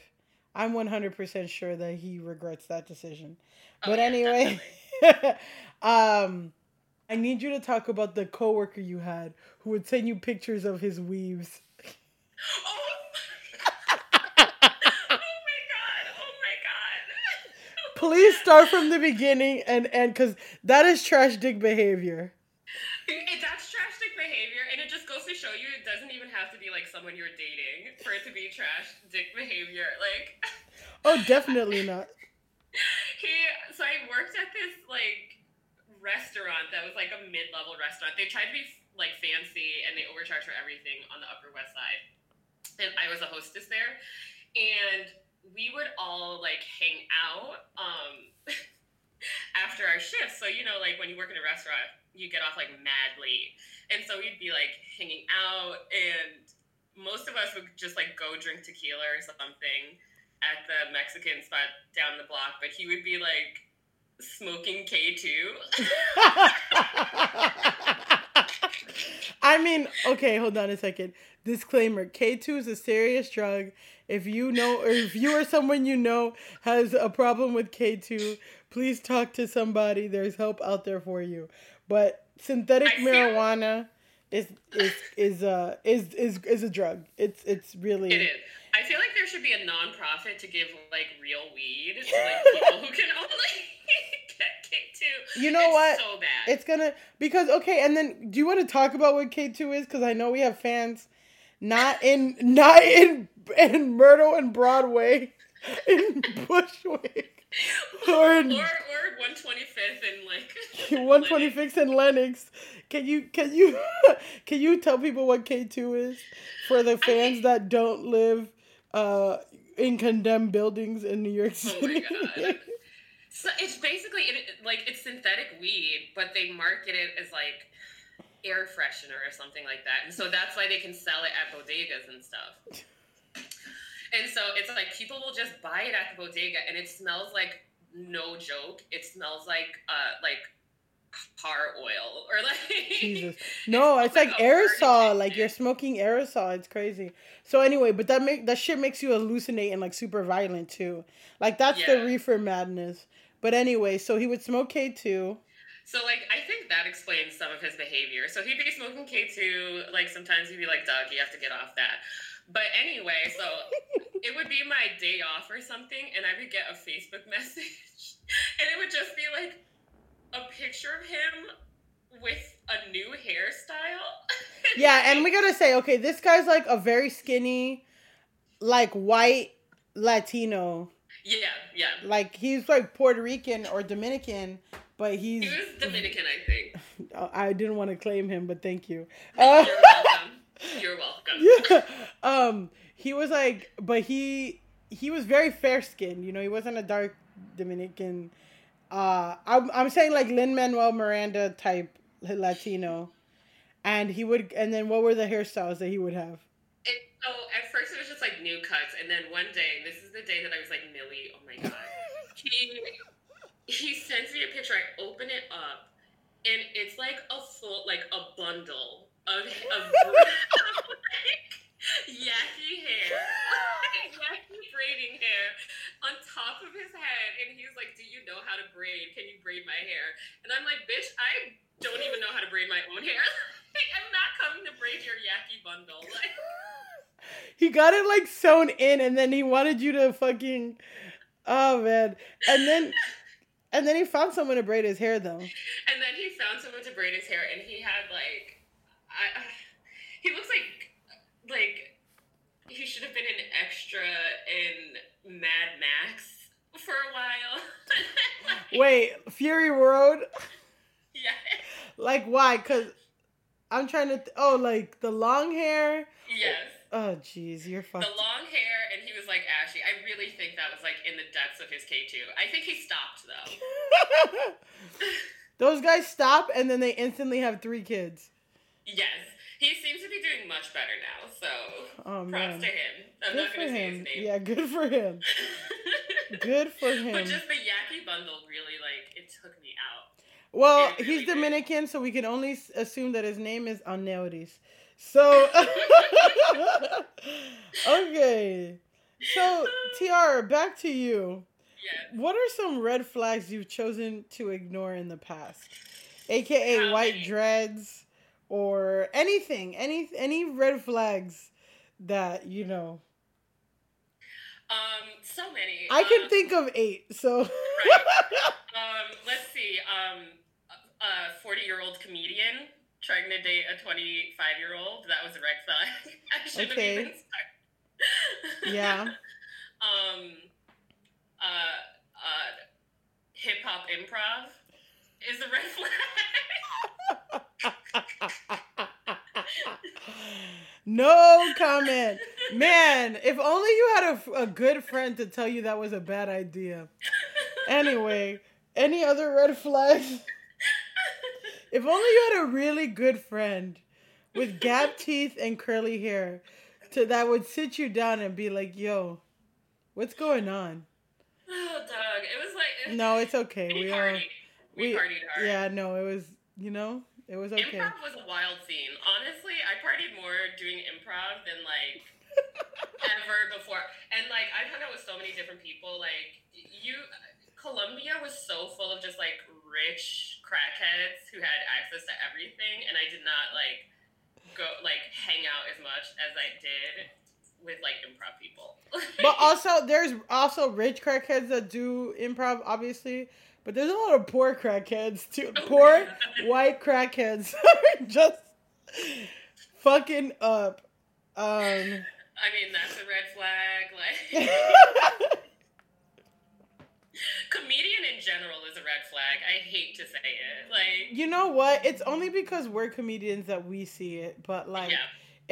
Speaker 2: I'm 100% sure that he regrets that decision.
Speaker 4: Oh,
Speaker 2: But
Speaker 4: yeah,
Speaker 2: anyway, um, I need you to talk about the coworker you had who would send you pictures of his weaves.
Speaker 4: Oh my god! Oh my god!
Speaker 2: Please start from the beginning and and because that is trash dick behavior.
Speaker 4: It, that's trash dick behavior, and it just goes to show you it doesn't even have to be like someone you're dating for it to be trash dick behavior. Like,
Speaker 2: Oh, definitely not.
Speaker 4: he, so I worked at this like restaurant that was like a mid level restaurant. They tried to be like fancy and they overcharged for everything on the Upper West Side. And I was a hostess there, and we would all like hang out um, after our shifts. So you know, like when you work in a restaurant, you get off like mad late, and so we'd be like hanging out, and most of us would just like go drink tequila or something at the Mexican spot down the block, but he would be like smoking K two.
Speaker 2: I mean, okay, hold on a second. Disclaimer: K2 is a serious drug. If you know, or if you or someone you know has a problem with K2, please talk to somebody. There's help out there for you. But synthetic
Speaker 4: I feel-
Speaker 2: marijuana is is is uh is is is a drug. It's it's really
Speaker 4: It is. I feel like there should be a nonprofit to give like real weed to like people who can only get K two.
Speaker 2: You know
Speaker 4: it's
Speaker 2: what?
Speaker 4: So bad.
Speaker 2: It's gonna because okay, and then do you want to talk about what K two is? Because I know we have fans, not in not in in Myrtle and Broadway, in Bushwick, or in
Speaker 4: or or one twenty fifth and like
Speaker 2: one twenty six in Lenox. Can you can you can you tell people what K two is for the fans that don't live uh in condemned buildings in New York
Speaker 4: Oh my
Speaker 2: City?
Speaker 4: God. So it's basically it, like it's synthetic weed, but they market it as like air freshener or something like that, and so that's why they can sell it at bodegas and stuff. And so it's like people will just buy it at the bodega, and it smells like no joke. It smells like uh like car oil or like
Speaker 2: Jesus. No, it's like
Speaker 4: like
Speaker 2: aerosol. Like you're smoking aerosol. It's crazy. So anyway, but that make that shit makes you hallucinate and like super violent too. Like that's the reefer madness. But anyway, so he would smoke K two.
Speaker 4: So like I think that explains some of his behavior. So he'd be smoking K two, like sometimes he'd be like, Doug, you have to get off that. But anyway, so it would be my day off or something, and I would get a Facebook message, and it would just be like a picture of him with a new hairstyle.
Speaker 2: Yeah, and we gotta say, okay, this guy's like a very skinny, like white Latino.
Speaker 4: yeah, yeah.
Speaker 2: Like he's like Puerto Rican or Dominican, but he's.
Speaker 4: He was Dominican, I think.
Speaker 2: I didn't want to claim him, but thank you. Uh,
Speaker 4: You're welcome.
Speaker 2: Yeah. Um, he was like, but he he was very fair skinned. You know, he wasn't a dark Dominican. Uh, I'm I'm saying like Lin Manuel Miranda type Latino, and he would. And then what were the hairstyles that he would have?
Speaker 4: And so at first it was just like new cuts, and then one day, this is the day that I was like, Millie, oh my god. he he sends me a picture. I open it up, and it's like a full, like a bundle of of like, Yaki hair, like, Yaki braiding hair on top of his head, and he's like, "Do you know how to braid? Can you braid my hair?" And I'm like, "Bitch, I don't even know how to braid my own hair. like, I'm not coming to braid your Yaki bundle." Like.
Speaker 2: He got it like sewn in, and then he wanted you to fucking. Oh man! And then, and then he found someone to braid his hair though.
Speaker 4: And then he found someone to braid his hair, and he had like, I, he looks like like he should have been an extra in Mad Max for a while.
Speaker 2: like, Wait, Fury Road?
Speaker 4: Yeah.
Speaker 2: Like why? Cuz I'm trying to th- oh like the long hair?
Speaker 4: Yes.
Speaker 2: Oh jeez, you're fucked.
Speaker 4: The long hair and he was like ashy. I really think that was like in the depths of his K2. I think he stopped though.
Speaker 2: Those guys stop and then they instantly have 3 kids.
Speaker 4: Yes. He seems to be doing much better now, so
Speaker 2: Oh
Speaker 4: props
Speaker 2: man,
Speaker 4: to him. I'm
Speaker 2: good
Speaker 4: not
Speaker 2: for
Speaker 4: gonna say
Speaker 2: him.
Speaker 4: his name.
Speaker 2: Yeah, good for him. Good for him.
Speaker 4: But just the Yaki bundle really like it took me out.
Speaker 2: Well,
Speaker 4: really
Speaker 2: he's
Speaker 4: did.
Speaker 2: Dominican, so we can only assume that his name is Aneudis. So, okay. So, Tiara, back to you.
Speaker 4: Yeah.
Speaker 2: What are some red flags you've chosen to ignore in the past? AKA
Speaker 4: How
Speaker 2: white
Speaker 4: many?
Speaker 2: dreads or anything, any any red flags that, you know.
Speaker 4: Um, so many.
Speaker 2: I can
Speaker 4: Um,
Speaker 2: think of 8. So, right.
Speaker 4: Um, let's see. Um, a forty-year-old comedian trying to date a twenty-five-year-old. That was a red flag. I should have
Speaker 2: Okay.
Speaker 4: even started.
Speaker 2: Yeah.
Speaker 4: um. Uh. Uh. Hip hop improv is a red flag.
Speaker 2: No comment. Man, if only you had a, a good friend to tell you that was a bad idea. Anyway, any other red flags? If only you had a really good friend with gap teeth and curly hair to that would sit you down and be like, "Yo, what's going on?"
Speaker 4: oh, dog. It was like.
Speaker 2: No, it's okay.
Speaker 4: We,
Speaker 2: We are.
Speaker 4: We,
Speaker 2: we-
Speaker 4: partied hard.
Speaker 2: Yeah, no, it was, you know, it was okay.
Speaker 4: Improv was a wild scene. Honestly, I partied more doing improv than like ever before. And like I've hung out with so many different people. Like you, Columbia was so full of just like rich crackheads who had access to everything, and I did not like go like hang out as much as I did with like improv people.
Speaker 2: But also, there's also rich crackheads that do improv, obviously. But there's a lot of poor crackheads too.
Speaker 4: Oh,
Speaker 2: Poor
Speaker 4: yeah.
Speaker 2: white crackheads just fucking up. Um,
Speaker 4: I mean, that's a red flag. Like comedian in general is a red flag. I hate to say it. Like
Speaker 2: you know what? It's only because we're comedians that we see it. But like,
Speaker 4: yeah.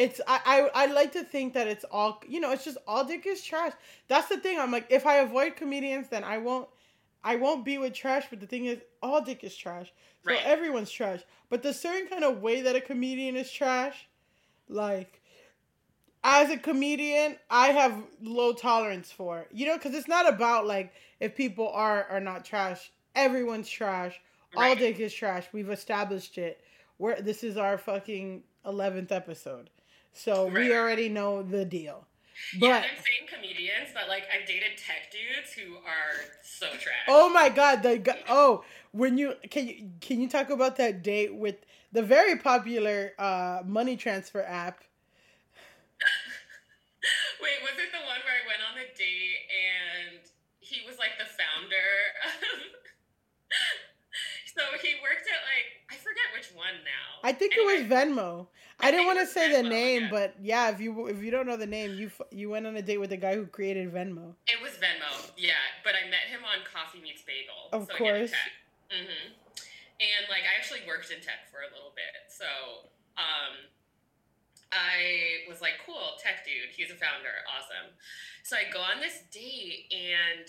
Speaker 2: It's I, I I like to think that it's all you know. It's just all dick is trash. That's the thing. I'm like, if I avoid comedians, then I won't. I won't be with trash. But the thing is, all dick is trash. So
Speaker 4: Right.
Speaker 2: everyone's trash. But the certain kind of way that a comedian is trash, like. As a comedian, I have low tolerance for you know because it's not about like if people are or not trash. Everyone's trash. all dick is trash. We've established it. We're this is our fucking eleventh episode, so we already know the deal. But
Speaker 4: and I'm saying comedians, but like I've dated tech dudes who are so trash.
Speaker 2: oh my god, the oh when you can you can you talk about that date with the very popular uh money transfer app?
Speaker 4: Wait, was it the one where I went on the date and he was like the founder? so he worked at like I forget which one now.
Speaker 2: I think
Speaker 4: Anyway,
Speaker 2: it was Venmo. I, didn't want to say the name,
Speaker 4: yeah.
Speaker 2: but yeah, if you if you don't know the name, you f- you went on a date with the guy who created Venmo.
Speaker 4: It was Venmo, yeah. But I met him on Coffee Meets Bagel.
Speaker 2: Of
Speaker 4: so
Speaker 2: course.
Speaker 4: tech. hmm And like I actually worked in tech for a little bit, so um, I was like, cool, tech dude. He's a founder, awesome. So I go on this date, and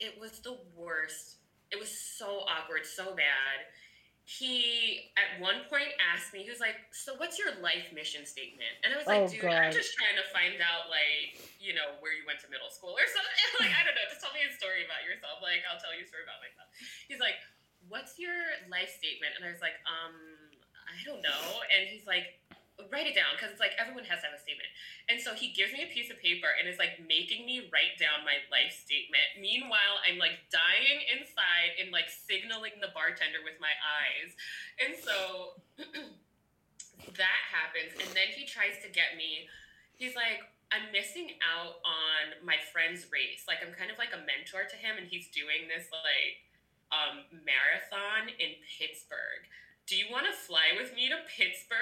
Speaker 4: it was the worst. It was so awkward, so bad. He at one point asked me, he was like, "So what's your life mission statement?" And I was like,
Speaker 2: Oh,
Speaker 4: "Dude, I'm just trying to find out, like, you know, where you went to middle school or something. like, I don't know. Just tell me a story about yourself. Like, I'll tell you a story about myself." He's like, "What's your life statement?" And I was like, "Um, I don't know." And he's like, "Write it down because it's like everyone has to have a statement." And so he gives me a piece of paper and is like making me write down my life statement. Meanwhile, I'm like dying inside and like signaling the bartender with my eyes. And so that happens. And then he tries to get me, he's like, I'm missing out on my friend's race. Like, I'm kind of like a mentor to him, and he's doing this like um, marathon in Pittsburgh. Do you want to fly with me to Pittsburgh?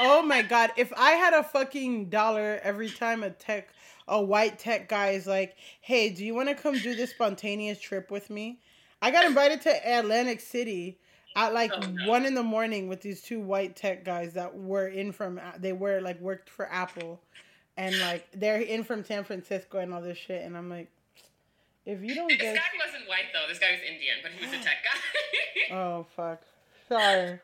Speaker 2: Oh my god, if I had a fucking dollar every time a tech a white tech guy is like, "Hey, do you want to come do this spontaneous trip with me?" I got invited to Atlantic City at like
Speaker 4: Oh, no.
Speaker 2: one in the morning with these two white tech guys that were in from they were like worked for Apple, and like they're in from San Francisco and all this shit, and I'm like, if you don't
Speaker 4: This guy wasn't white though. This guy was Indian, but he was a tech guy.
Speaker 2: oh fuck, sorry.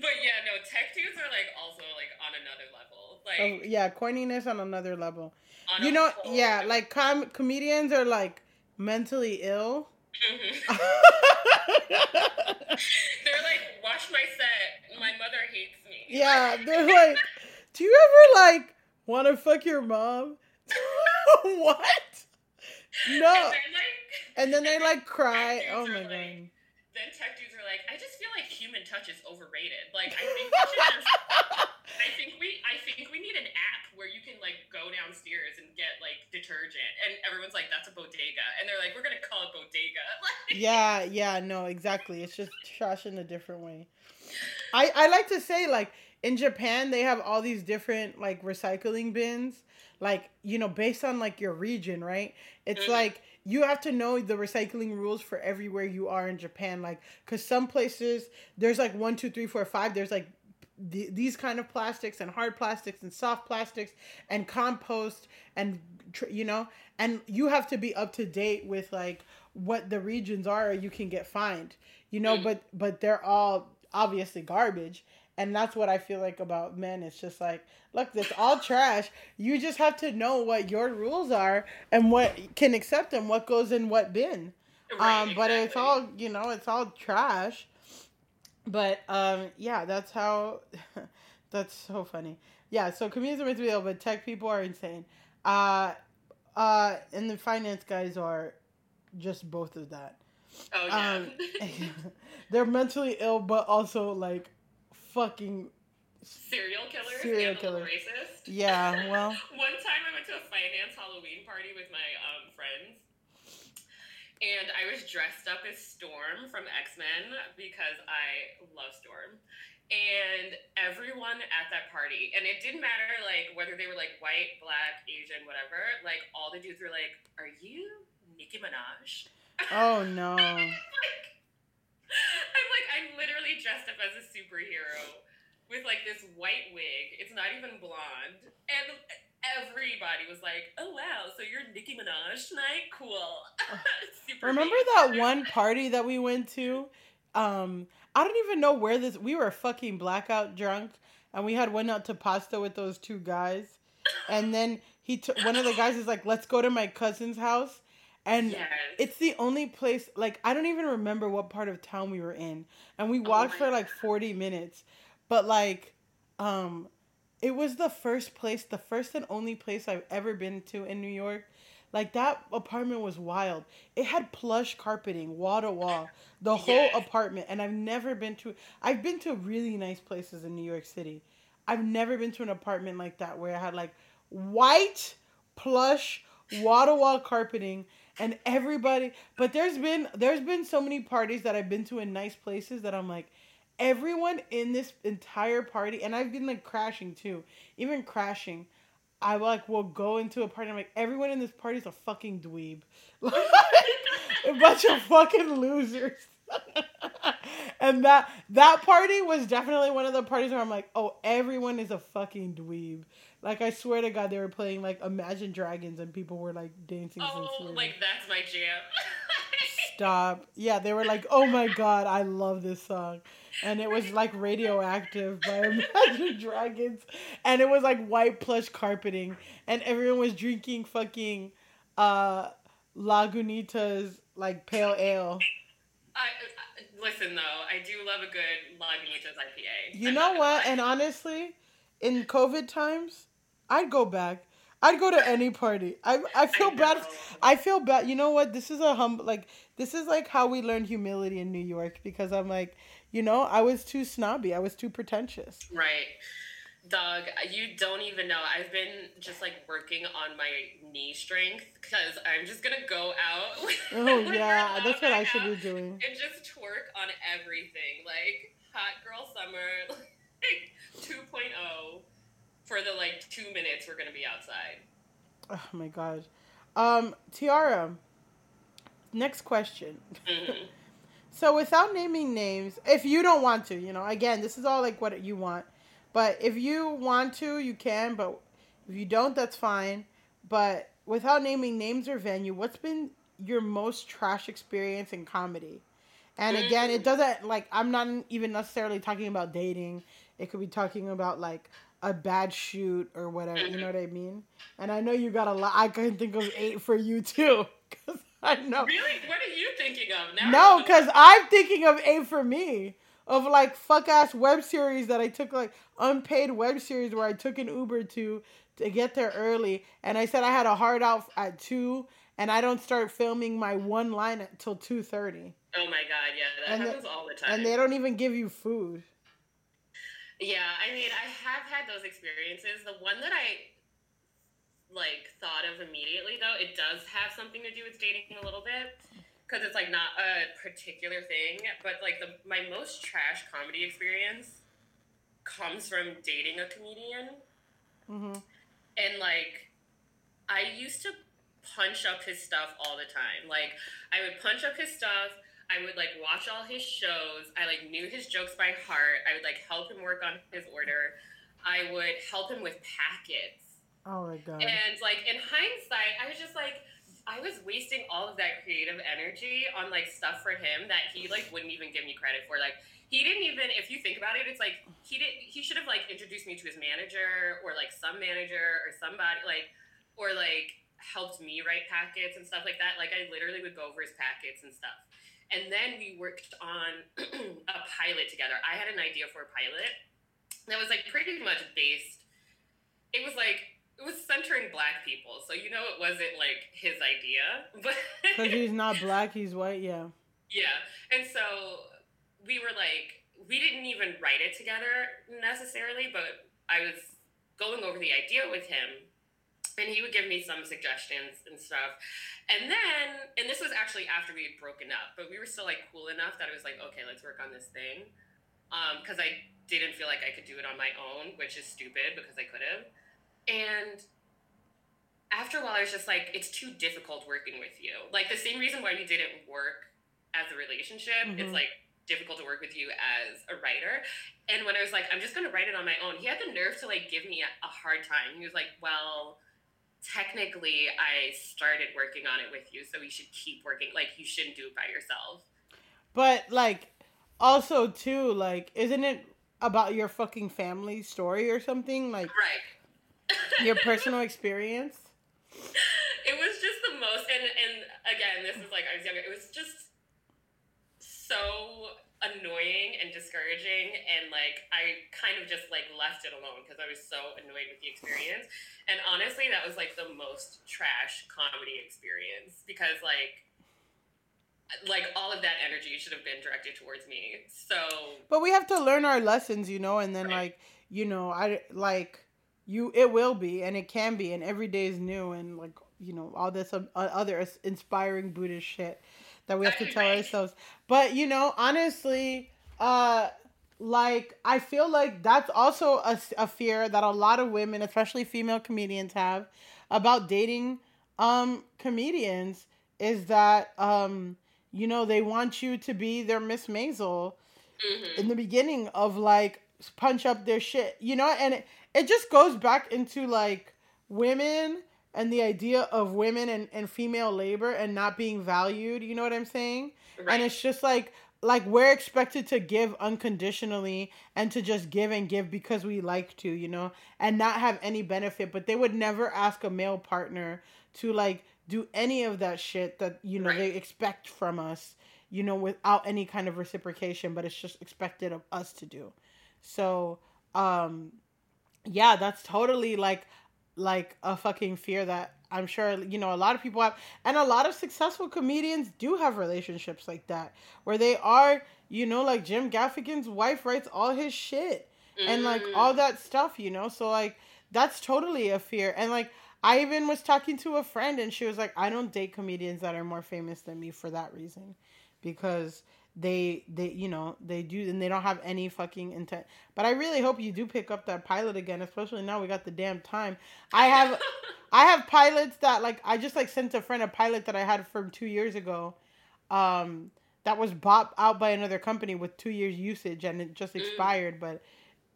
Speaker 4: but yeah, no, tech dudes are like also like on another level. Like
Speaker 2: Oh yeah, coininess on another level.
Speaker 4: on
Speaker 2: You know, yeah, like com- comedians are like mentally ill.
Speaker 4: Mhm. They're like, watch my set. My mother hates me.
Speaker 2: yeah, they're like, do you ever like want to fuck your mom? what? No.
Speaker 4: then like,
Speaker 2: And then they like cry. Oh my
Speaker 4: like-
Speaker 2: god.
Speaker 4: Then tech dudes are like, I just feel like human touch is overrated. Like, I think we should just. I think we, I think we need an app where you can like go downstairs and get like detergent, and everyone's like, "That's a bodega," and they're like, "We're gonna call it bodega." Like,
Speaker 2: Yeah, yeah, no, exactly. It's just trash in a different way. I I like to say like in Japan they have all these different like recycling bins, like you know based on like your region, right? It's
Speaker 4: Mhm.
Speaker 2: like you have to know the recycling rules for everywhere you are in Japan, like because some places there's like one, two, three, four, five. There's like th- these kind of plastics and hard plastics and soft plastics and compost and tr- you know and you have to be up to date with like what the regions are or you can get fined you know
Speaker 4: Mm.
Speaker 2: but but they're all obviously garbage and that's what i feel like about men. It's just like look it's all trash. You just have to know what your rules are and what can accept and what goes in what bin.
Speaker 4: Right,
Speaker 2: um but it's all you know it's all trash. But um yeah that's how that's so funny. Yeah so comedians are meant to be ill but tech people are insane. Uh uh and the finance guys are just both of that.
Speaker 4: Oh yeah.
Speaker 2: um they're mentally ill but also like fucking
Speaker 4: serial killers
Speaker 2: serial killers.
Speaker 4: racist.
Speaker 2: yeah well
Speaker 4: One time I went to a finance Halloween party with my um, friends, and I was dressed up as Storm from X Men because I love Storm. And everyone at that party, and it didn't matter like whether they were like white, black, Asian, whatever. Like all the dudes were like, "Are you Nicki Minaj?"
Speaker 2: oh no
Speaker 4: like, I'm like, I'm literally dressed up as a superhero with like this white wig. It's not even blonde. And everybody was like, oh wow, so you're Nicki Minaj tonight? Cool. Super
Speaker 2: Remember that one party that we went to? Um, I don't even know where this. We were fucking blackout drunk, and we had went out to pasta with those two guys, and then he took one of the guys is like, "Let's go to my cousin's house," and
Speaker 4: Yes.
Speaker 2: it's the only place. Like I don't even remember what part of town we were in, and we walked
Speaker 4: my
Speaker 2: for like forty minutes, but like, um, it was the first place, the first and only place I've ever been to in New York. Like that apartment was wild. It had plush carpeting, wall to wall, the whole apartment. And I've never been to. I've been to really nice places in New York City. I've never been to an apartment like that where I had like white plush wall to wall carpeting and everybody. But there's been there's been so many parties that I've been to in nice places that I'm like, everyone in this entire party, and I've been like crashing too, even crashing. I like will go into a party. I'm like, everyone in this party is a fucking dweeb, like, a bunch of fucking losers. and that that party was definitely one of the parties where I'm like, oh, everyone is a fucking dweeb. Like I swear to God, they were playing like Imagine Dragons and people were like dancing.
Speaker 4: Oh, like that's my jam.
Speaker 2: Stop. Yeah, they were like, oh my god, I love this song. And it was like Radioactive by Imagine Dragons. And it was like white plush carpeting. And everyone was drinking fucking uh Lagunitas like pale ale.
Speaker 4: I, I, listen though, I do love a good Lagunitas IPA.
Speaker 2: You know what? And honestly, in COVID times, I'd go back. I'd go to any party. I I feel bad. I feel bad. You know what? This is a hum like this is like how we learned humility in New York because I'm like, you know, I was too snobby. I was too pretentious.
Speaker 4: Right. Dog, you don't even know. I've been just like working on my knee strength because I'm just gonna go out.
Speaker 2: Oh yeah, that's what I should be doing.
Speaker 4: And just twerk on everything. Like hot girl summer, like 2.0 for the like two minutes we're gonna be outside.
Speaker 2: Oh my god. Um, Tiara, next question.
Speaker 4: Mhm.
Speaker 2: So without naming names, if you don't want to, you know, again, this is all like what you want. But if you want to, you can, but if you don't, that's fine. But without naming names or venue, what's been your most trash experience in comedy? And again, it doesn't like I'm not even necessarily talking about dating. It could be talking about like a bad shoot or whatever. You know mm-hmm. what I mean? And I know you got a lot. I can think of eight for you too, because I know.
Speaker 4: Really? What are you thinking of now?
Speaker 2: No, because I'm thinking of eight for me. Of like fuck ass web series that I took like unpaid web series where I took an Uber to to get there early and I said I had a hard out at two and I don't start filming my one line until two thirty.
Speaker 4: Oh my god, yeah, that
Speaker 2: And the-
Speaker 4: happens all the time.
Speaker 2: And they don't even give you food.
Speaker 4: Yeah, I mean, I have had those experiences. The one that I like thought of immediately, though, it does have something to do with dating a little bit because it's like not a particular thing, but like the my most trash comedy experience comes from dating a comedian,
Speaker 2: hmm
Speaker 4: and like I used to punch up his stuff all the time. Like I would punch up his stuff. I would like watch all his shows. I like knew his jokes by heart. I would like help him work on his order. I would help him with packets.
Speaker 2: Oh my god.
Speaker 4: And like in hindsight, I was just like I was wasting all of that creative energy on like stuff for him that he like wouldn't even give me credit for. Like he didn't even if you think about it, it's like he did he should have like introduced me to his manager or like some manager or somebody like or like helped me write packets and stuff like that. Like I literally would go over his packets and stuff. And then we worked on a pilot together. I had an idea for a pilot that was like pretty much based. It was like it was centering black people, so you know it wasn't like his idea, but
Speaker 2: Because he's not black, he's white. Yeah.
Speaker 4: yeah. And so we were like, we didn't even write it together necessarily, but I was going over the idea with him, and he would give me some suggestions and stuff. And then, and this was actually after we had broken up, but we were still like cool enough that I was like, okay, let's work on this thing. Because I didn't feel like I could do it on my own, which is stupid because I could have. And after a while, I was just like, it's too difficult working with you. Like the same reason why we didn't work as a relationship.
Speaker 2: Mhm.
Speaker 4: It's like difficult to work with you as a writer. And when I was like, I'm just gonna write it on my own, he had the nerve to like give me a, a hard time. He was like, Well, technically, I started working on it with you, so we should keep working. Like, you shouldn't do it by yourself.
Speaker 2: But like, also too, like, isn't it about your fucking family story or something? Like
Speaker 4: Right.
Speaker 2: your personal experience?
Speaker 4: it was just the most and and again this is like i was younger it was just so annoying and discouraging and like i kind of just like left it alone because i was so annoyed with the experience. And honestly that was like the most trash comedy experience because like like all of that energy should have been directed towards me. So
Speaker 2: But we have to learn our lessons, you know, and then
Speaker 4: Right.
Speaker 2: like, you know, I like you it will be and it can be and every day is new and like, you know, all this uh, other inspiring Buddhist shit that we have to tell ourselves. But, you know, honestly, uh like I feel like that's also a fear that a lot of women, especially female comedians have about dating um comedians is that um you know they want you to be their Miss Maisel
Speaker 4: mhm.
Speaker 2: in the beginning of like punch up their shit, you know, and it, it just goes back into like women and the idea of women and, and female labor and not being valued, you know what I'm saying?
Speaker 4: right.
Speaker 2: And it's just like like we're expected to give unconditionally and to just give and give because we like to, you know, and not have any benefit, but they would never ask a male partner to like do any of that shit that you know
Speaker 4: Right.
Speaker 2: they expect from us, you know, without any kind of reciprocation, but it's just expected of us to do. So, um yeah, that's totally like like a fucking fear that I'm sure you know a lot of people have. And a lot of successful comedians do have relationships like that where they are you know like Jim Gaffigan's wife writes all his shit and like
Speaker 4: Mm.
Speaker 2: all that stuff you know? So like that's totally a fear. And like I even was talking to a friend and she was like I don't date comedians that are more famous than me for that reason because they they you know they do and they don't have any fucking intent but i really hope you do pick up that pilot again especially now we got the damn time i have i have pilots that like i just like sent a friend a pilot that i had from two years ago um that was bought out by another company with two years usage and it just
Speaker 4: Mm.
Speaker 2: expired. But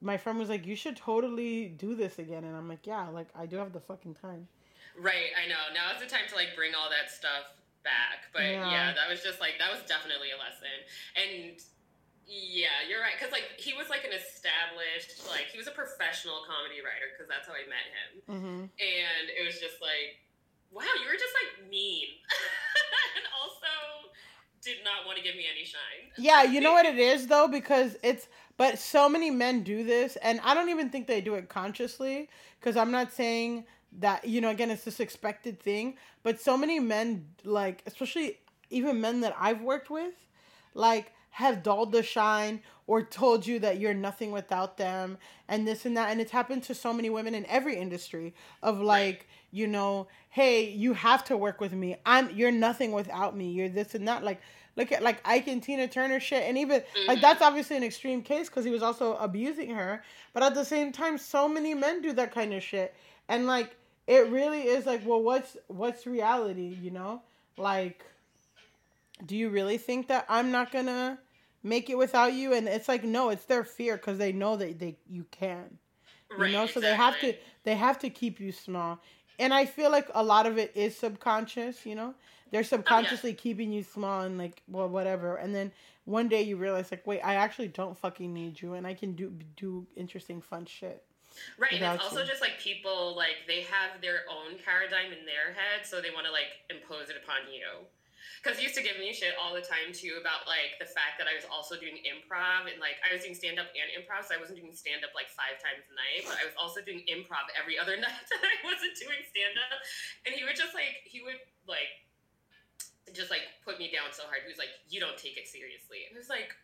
Speaker 2: my friend was like, "You should totally do this again," and I'm like, "Yeah, like I do have the fucking time."
Speaker 4: Right, I know. Now is the time to like bring all that stuff back. But
Speaker 2: Yeah.
Speaker 4: yeah, that was just like that was definitely a lesson. And yeah, you're right. Because like he was like an established, like he was a professional comedy writer. Because that's how I met him.
Speaker 2: hmm
Speaker 4: And it was just like, wow, you were just like mean, and also did not want to give me any shine.
Speaker 2: Yeah, you know what it is though, because it's but so many men do this, and I don't even think they do it consciously. Because I'm not saying that you know again it's this expected thing, but so many men like, especially even men that I've worked with, like have dulled the shine or told you that you're nothing without them and this and that. And it's happened to so many women in every industry of like you know hey you have to work with me. I'm you're nothing without me. You're this and that. Like look at like ike and tina turner shit. And even like
Speaker 4: Mhm.
Speaker 2: that's obviously an extreme case because he was also abusing her. But at the same time so many men do that kind of shit and like it really is like well what's what's reality you know like do you really think that I'm not gonna make it without you? And it's like no, it's their fear because they know that they you can, you
Speaker 4: Right,
Speaker 2: know. So they have to they have to keep you small, and I feel like a lot of it is subconscious. You know, they're oh, subconsciously keeping you small and like well whatever, and then one day you realize like wait, I actually don't fucking need you, and I can do do interesting fun shit.
Speaker 4: Right, and it's also
Speaker 2: you.
Speaker 4: just like people like they have their own paradigm in their head, so they want to like impose it upon you. Because he used to give me shit all the time too about like the fact that I was also doing improv and like I was doing stand up and improv, so I wasn't doing stand up like five times a night, but I was also doing improv every other night that I wasn't doing stand up. And he would just like he would like just like put me down so hard. He was like, "You don't take it seriously," and it was like,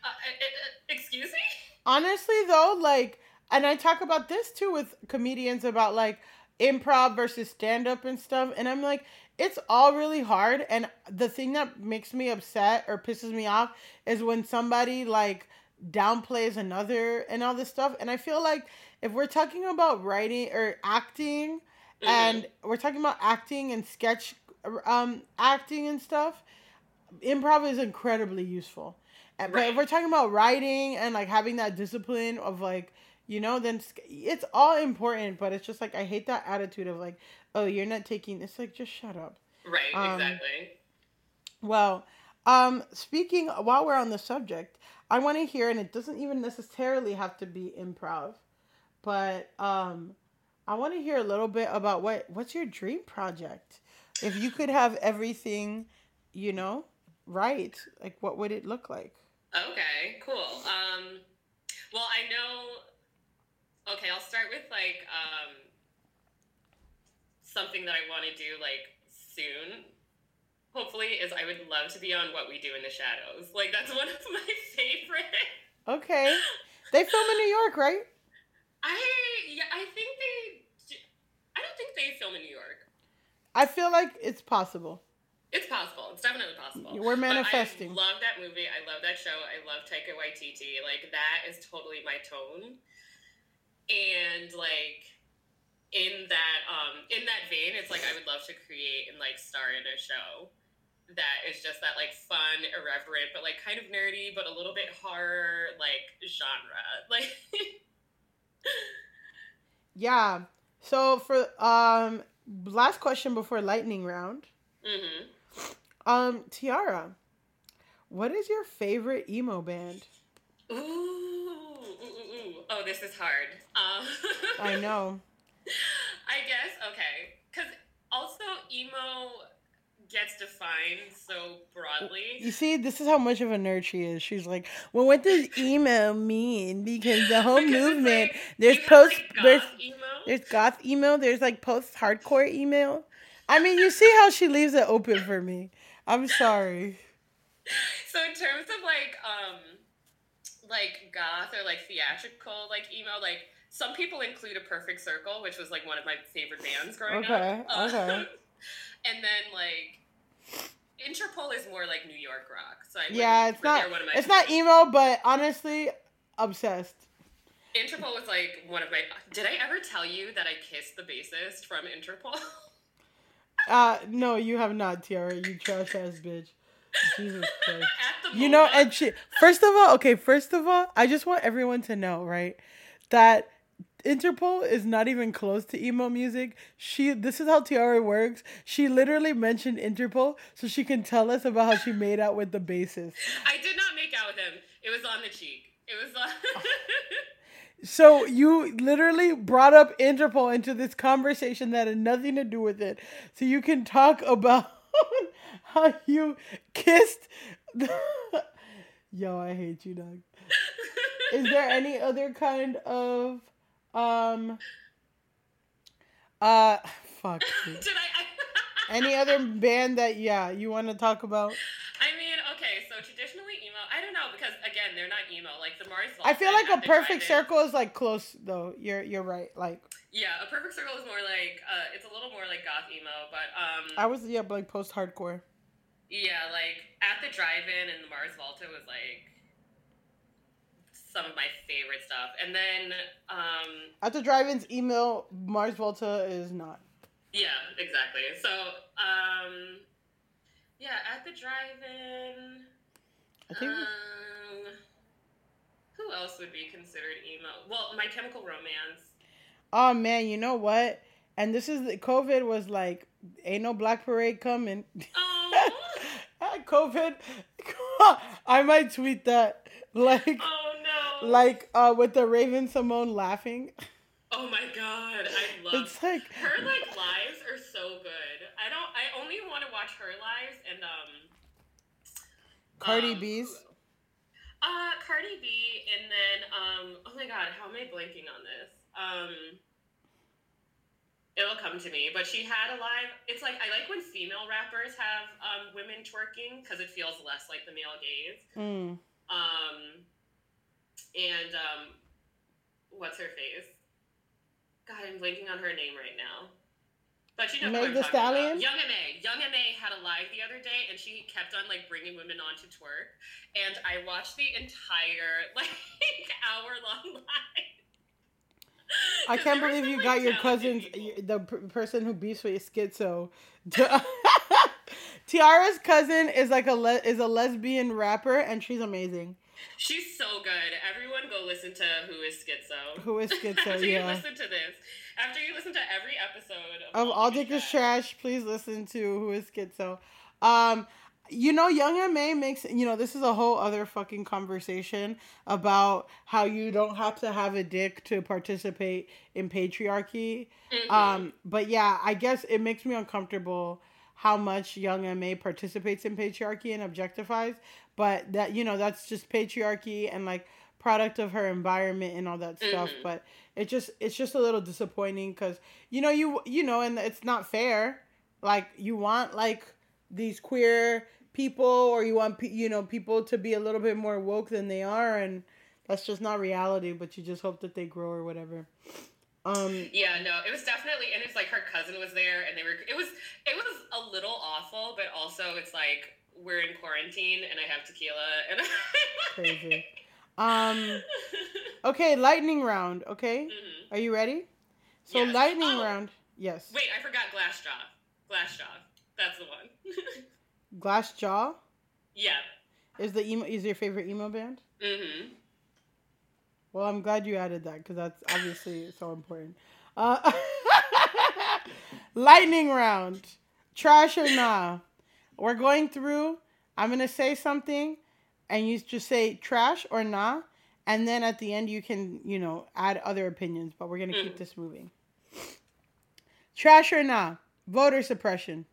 Speaker 4: uh, uh, uh, "Excuse me."
Speaker 2: honestly though like and i talk about this too with comedians about like improv versus stand up and stuff and i'm like it's all really hard and the thing that makes me upset or pisses me off is when somebody like downplays another and all this stuff and i feel like if we're talking about writing or acting and we're talking about acting and sketch um acting and stuff improv is incredibly useful. And, but if we're talking about writing and like having that discipline of like you know then it's all important but it's just like i hate that attitude of like oh you're not taking it's like just shut up
Speaker 4: Right,
Speaker 2: Um,
Speaker 4: exactly.
Speaker 2: well um speaking while we're on the subject i want to hear and it doesn't even necessarily have to be improv but um i want to hear a little bit about what what's your dream project if you could have everything you know right like what would it look like
Speaker 4: Okay, cool. Um, well, I know. Okay, I'll start with like um, something that I want to do like soon. Hopefully, is I would love to be on What We Do in the Shadows. Like that's one of my favorite.
Speaker 2: okay they film in new york right
Speaker 4: I yeah, I think they. I don't think they film in New York.
Speaker 2: i feel like it's possible
Speaker 4: It's possible. It's definitely possible.
Speaker 2: We're
Speaker 4: But
Speaker 2: manifesting.
Speaker 4: I love that movie. I love that show. I love Taika Waititi. Like that is totally my tone. And like in that um in that vein, it's like I would love to create and like star in a show that is just that like fun, irreverent, but like kind of nerdy, but a little bit horror like genre. Like
Speaker 2: yeah so for um last question before lightning round
Speaker 4: hmm
Speaker 2: um tiara what is your favorite emo band
Speaker 4: Ooh, ooh, ooh, ooh. Oh, this is hard. Um,
Speaker 2: i know
Speaker 4: I guess okay, because also emo gets defined so broadly.
Speaker 2: You see, this is how much of a nerd she is. She's like, well, what does emo mean? Because the whole
Speaker 4: Because
Speaker 2: movement,
Speaker 4: like,
Speaker 2: there's post,
Speaker 4: like,
Speaker 2: there's
Speaker 4: emo.
Speaker 2: there's goth emo, there's like post hardcore emo. I mean, you see how she leaves it open for me. I'm sorry.
Speaker 4: So in terms of like um like goth or like theatrical like emo, like some people include a Perfect Circle, which was like one of my favorite bands growing
Speaker 2: Okay,
Speaker 4: up.
Speaker 2: okay.
Speaker 4: and then like Interpol is more like New York rock. So I
Speaker 2: Yeah, it's not
Speaker 4: one of my
Speaker 2: it's not emo, but honestly, obsessed.
Speaker 4: Interpol was like one of my. Did I ever tell you that I kissed the bassist from Interpol?
Speaker 2: Uh, no, you have not, Tiara. You trash ass bitch. Jesus Christ. You know, and she first of all, okay, first of all, I just want everyone to know, right, that Interpol is not even close to emo music. She this is how Tiara works. She literally mentioned Interpol so she can tell us about how she made out with the bassist.
Speaker 4: I did not make out with him. It was on the cheek. It was on.
Speaker 2: So you literally brought up Interpol into this conversation that had nothing to do with it. So you can talk about how you kissed the Yo, I hate you, dog. Is there any other kind of um uh fuck.
Speaker 4: did I? I
Speaker 2: Any other band that yeah, you want to talk about?
Speaker 4: I mean, okay, so traditionally emo. I don't know because again, they're not emo. Like the Mars.
Speaker 2: I feel like a perfect circle is like close though. You're you're right. Like
Speaker 4: Yeah, a perfect circle is more like uh, it's a little more like goth emo, but um,
Speaker 2: I was yeah, like post hardcore.
Speaker 4: yeah, like at the drive-in and the Mars Volta was like some of my favorite stuff, and then um,
Speaker 2: At the drive-ins, email Mars Volta is not.
Speaker 4: yeah, exactly. So um, yeah, at the drive-in.
Speaker 2: I think.
Speaker 4: Um, who else would be considered emo? Well, My Chemical Romance.
Speaker 2: oh man, you know what? And this is the COVID was like, ain't no Black Parade coming.
Speaker 4: Oh,
Speaker 2: COVID. I might tweet that. Like,
Speaker 4: oh!
Speaker 2: Like uh, with the Raven-Symoné laughing.
Speaker 4: oh my god, I love
Speaker 2: It's like
Speaker 4: her. Like lives are so good. I don't. I only want to watch her lives and um.
Speaker 2: Cardi
Speaker 4: um,
Speaker 2: B's.
Speaker 4: Uh, Cardi B, and then um. Oh my god, how am I blanking on this? Um. It'll come to me, but she had a live. It's like I like when female rappers have um, women twerking because it feels less like the male gaze.
Speaker 2: Mm.
Speaker 4: Um, and um, what's her face? God, I'm blanking on her name right now. But you know
Speaker 2: Meg Thee
Speaker 4: talking about.
Speaker 2: Stallion?
Speaker 4: Young Ma. Young M.A. had a live the other day, and she kept on like bringing women on to twerk, and I watched the entire like hour long live.
Speaker 2: I can't believe you
Speaker 4: like,
Speaker 2: got your cousin's,
Speaker 4: people.
Speaker 2: the p- person who beefs with schizo. Tiara's cousin is like a le- is a lesbian rapper, and she's amazing.
Speaker 4: She's so good. Everyone go listen to Who is Schizo.
Speaker 2: Who is schizo?
Speaker 4: After you listen to this, after you listen to every episode
Speaker 2: of All Dick is Trash, please listen to Who is Schizo. Um, you know, Young M.A. makes, you know, this is a whole other fucking conversation about how you don't have to have a dick to participate in patriarchy.
Speaker 4: Mhm.
Speaker 2: Um, but yeah, I guess it makes me uncomfortable how much Young M.A. participates in patriarchy and objectifies. But that, you know, that's just patriarchy and like product of her environment and all that stuff.
Speaker 4: Mhm.
Speaker 2: But it just, it's just a little disappointing because, you know, you, you know, and it's not fair. Like you want like these queer people or you want, pe- you know, people to be a little bit more woke than they are. And that's just not reality, but you just hope that they grow or whatever. Um,
Speaker 4: Yeah, no, it was definitely, and it's like her cousin was there, and they were. It was, it was a little awful, but also it's like we're in quarantine, and I have tequila, and
Speaker 2: Crazy. Um, okay, lightning round. Okay,
Speaker 4: Mhm.
Speaker 2: are you ready? So
Speaker 4: Yes.
Speaker 2: lightning
Speaker 4: Oh.
Speaker 2: round. Yes.
Speaker 4: Wait, I forgot Glassjaw. Glass jaw. That's the one.
Speaker 2: Glassjaw
Speaker 4: yeah.
Speaker 2: is the emo is your favorite emo band.
Speaker 4: Mm-hmm.
Speaker 2: Well, I'm glad you added that because that's obviously so important. Uh, lightning round. Trash or nah? We're going through. I'm gonna say something, and you just say trash or nah, and then at the end you can you know add other opinions. But we're gonna keep
Speaker 4: Mm.
Speaker 2: this moving. Trash or nah? Voter suppression.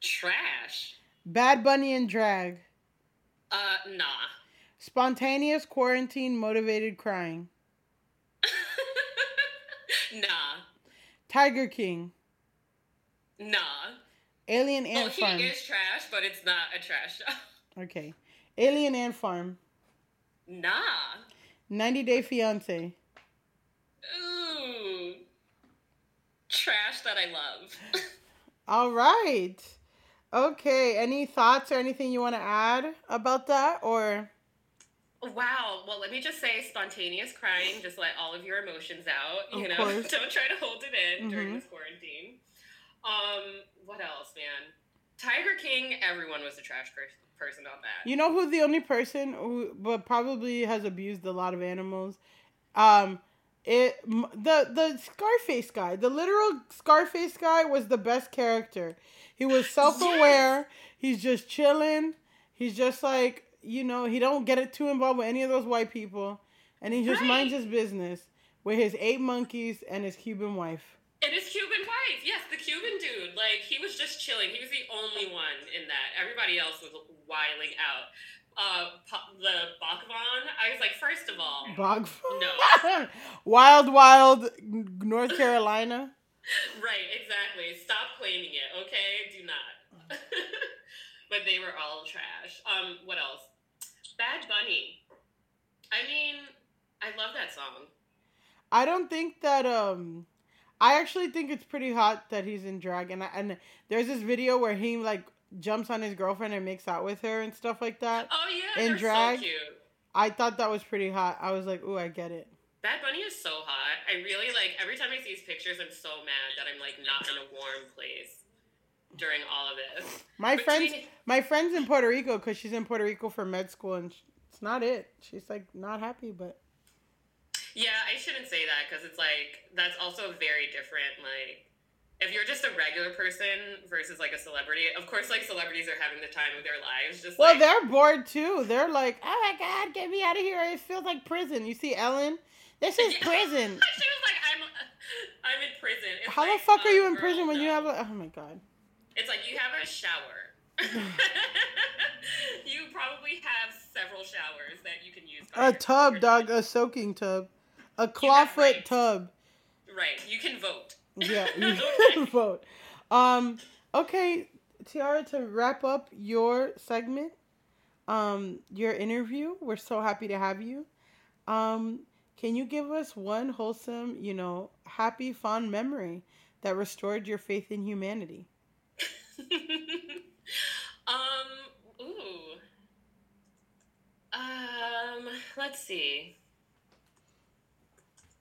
Speaker 4: Trash.
Speaker 2: Bad Bunny and drag.
Speaker 4: Uh, nah.
Speaker 2: Spontaneous quarantine motivated crying.
Speaker 4: nah.
Speaker 2: Tiger King.
Speaker 4: Nah.
Speaker 2: Alien Ant
Speaker 4: he
Speaker 2: Farm.
Speaker 4: is trash, but it's not a trash show.
Speaker 2: Okay. Alien Ant Farm.
Speaker 4: Nah.
Speaker 2: 90 Day Fiance.
Speaker 4: Ooh. Trash that I love.
Speaker 2: All right. Okay. Any thoughts or anything you want to add about that? Or.
Speaker 4: Wow. Well, let me just say spontaneous crying, just let all of your emotions out. You
Speaker 2: Of
Speaker 4: know,
Speaker 2: course.
Speaker 4: don't try to hold it in during
Speaker 2: Mhm.
Speaker 4: this quarantine. Um, what else, man? Tiger King, everyone was a trash per- person on that.
Speaker 2: You know who the only person who, but probably has abused a lot of animals. Um, it the the Scarface guy, the literal Scarface guy, was the best character. He was self aware. He's just chilling. He's just like you know he don't get it too involved with any of those white people, and he just minds his business with his eight monkeys and his Cuban wife.
Speaker 4: And his Cuban wife, yes, the Cuban dude. Like he was just chilling. He was the only one in that. Everybody else was wiling out. Uh, the Bhagwan. I was like, first of all,
Speaker 2: Bog.
Speaker 4: No.
Speaker 2: wild, wild North Carolina.
Speaker 4: right, exactly. Stop claiming it, okay? Do not. but they were all trash. Um, what else? Bad Bunny. I mean, I love that song.
Speaker 2: I don't think that um I actually think it's pretty hot that he's in drag and I, and there's this video where he like jumps on his girlfriend and makes out with her and stuff like that.
Speaker 4: Oh yeah,
Speaker 2: In drag?
Speaker 4: so cute.
Speaker 2: I thought that was pretty hot. I was like, "Ooh, I get it."
Speaker 4: Bad Bunny is so hot. I really like every time I see his pictures, I'm so mad that I'm like not in a warm place during all of this.
Speaker 2: My
Speaker 4: Between-
Speaker 2: friends my friends in Puerto Rico cuz she's in Puerto Rico for med school and it's not it. She's like not happy, but
Speaker 4: Yeah, I shouldn't say that because it's like that's also very different. Like, if you're just a regular person versus like a celebrity, of course, like celebrities are having the time of their lives. Just
Speaker 2: Well,
Speaker 4: like,
Speaker 2: they're bored too. They're like, "Oh my god, get me out of here. It feels like prison." You see Ellen? This is
Speaker 4: Yeah.
Speaker 2: prison.
Speaker 4: she was like, "I'm, I'm in prison." It's
Speaker 2: How the
Speaker 4: like,
Speaker 2: fuck are you oh, in
Speaker 4: girl,
Speaker 2: prison when you have a Oh my god.
Speaker 4: It's like you have a shower. you probably have several showers that you can use.
Speaker 2: A tub, dog, a soaking tub. A clawfoot tub.
Speaker 4: Right, you can vote.
Speaker 2: Yeah, you
Speaker 4: Okay.
Speaker 2: can vote. Um, okay, Tiara, to wrap up your segment, um, your interview, we're so happy to have you. Um, can you give us one wholesome, you know, happy, fond memory that restored your faith in humanity?
Speaker 4: um. Ooh. Um. Let's see.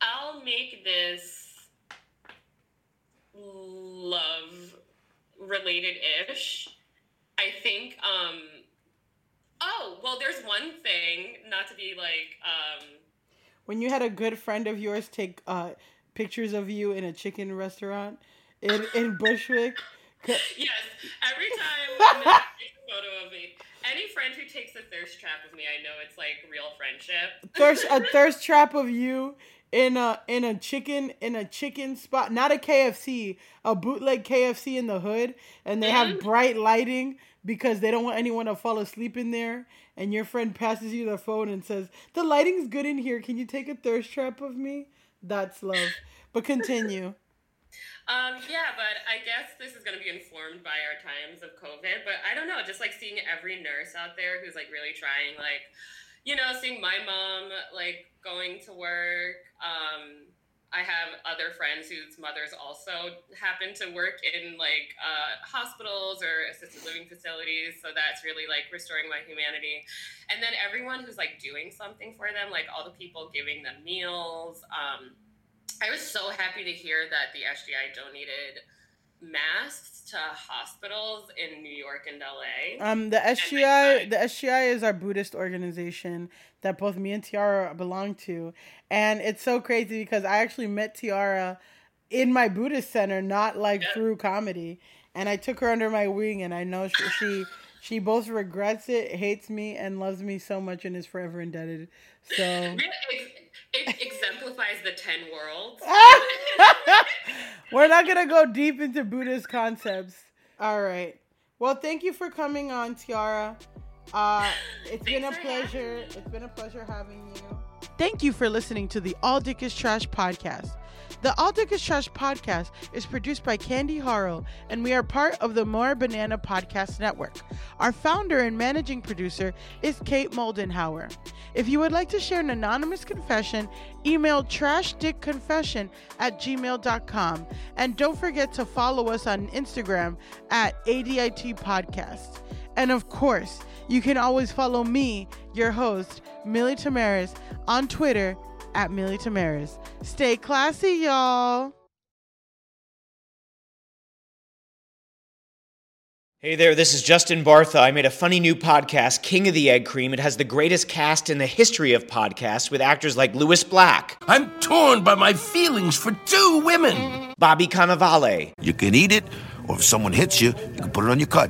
Speaker 4: I'll make this love related ish. I think. Um. Oh well, there's one thing. Not to be like. Um.
Speaker 2: When you had a good friend of yours take uh, pictures of you in a chicken restaurant in, in Bushwick.
Speaker 4: Yes. Every time Amanda takes a photo of me, any friend who takes a thirst trap of me, I know it's like real friendship.
Speaker 2: thirst a thirst trap of you in a in a chicken in a chicken spot, not a KFC, a bootleg KFC in the hood, and they have
Speaker 4: Mhm.
Speaker 2: bright lighting because they don't want anyone to fall asleep in there. And your friend passes you the phone and says, "The lighting's good in here. Can you take a thirst trap of me?" That's love. But continue.
Speaker 4: Um, yeah, but I guess this is going to be informed by our times of COVID. But I don't know, just like seeing every nurse out there who's like really trying, like, you know, seeing my mom like going to work. Um, I have other friends whose mothers also happen to work in like uh, hospitals or assisted living facilities. So that's really like restoring my humanity. And then everyone who's like doing something for them, like all the people giving them meals. Um, I was so happy to hear that the SGI donated masks to hospitals in New York and LA.
Speaker 2: Um, the SGI, the SGI is our Buddhist organization that both me and Tiara belong to, and it's so crazy because I actually met Tiara in my Buddhist center, not like through comedy, and I took her under my wing, and I know she she, she both regrets it, hates me, and loves me so much, and is forever indebted. So.
Speaker 4: Really, It, it exemplifies the 10 worlds.
Speaker 2: We're not gonna go deep into Buddhist concepts. All right. Well, thank you for coming on, Tiara. Uh, it's been a
Speaker 4: Thanks for having
Speaker 2: pleasure. It's been a pleasure having you. Thank you for listening to the All Dick is Trash podcast. The is Trash podcast is produced by Candy Harrell, and we are part of the More Banana Podcast Network. Our founder and managing producer is Kate Moldenhauer. If you would like to share an anonymous confession, email trashdickconfession at gmail.com. And don't forget to follow us on Instagram at ADIT Podcast. And of course, you can always follow me, your host, Millie Tamarez, on Twitter at Millie Tamarez. Stay classy, y'all.
Speaker 5: Hey there, this is Justin Bartha. I made a funny new podcast, King of the Egg Cream. It has the greatest cast in the history of podcasts with actors like Lewis Black,
Speaker 6: I'm torn by my feelings for two women.
Speaker 5: Bobby Cannavale,
Speaker 7: You can eat it, or if someone hits you, you can put it on your cut.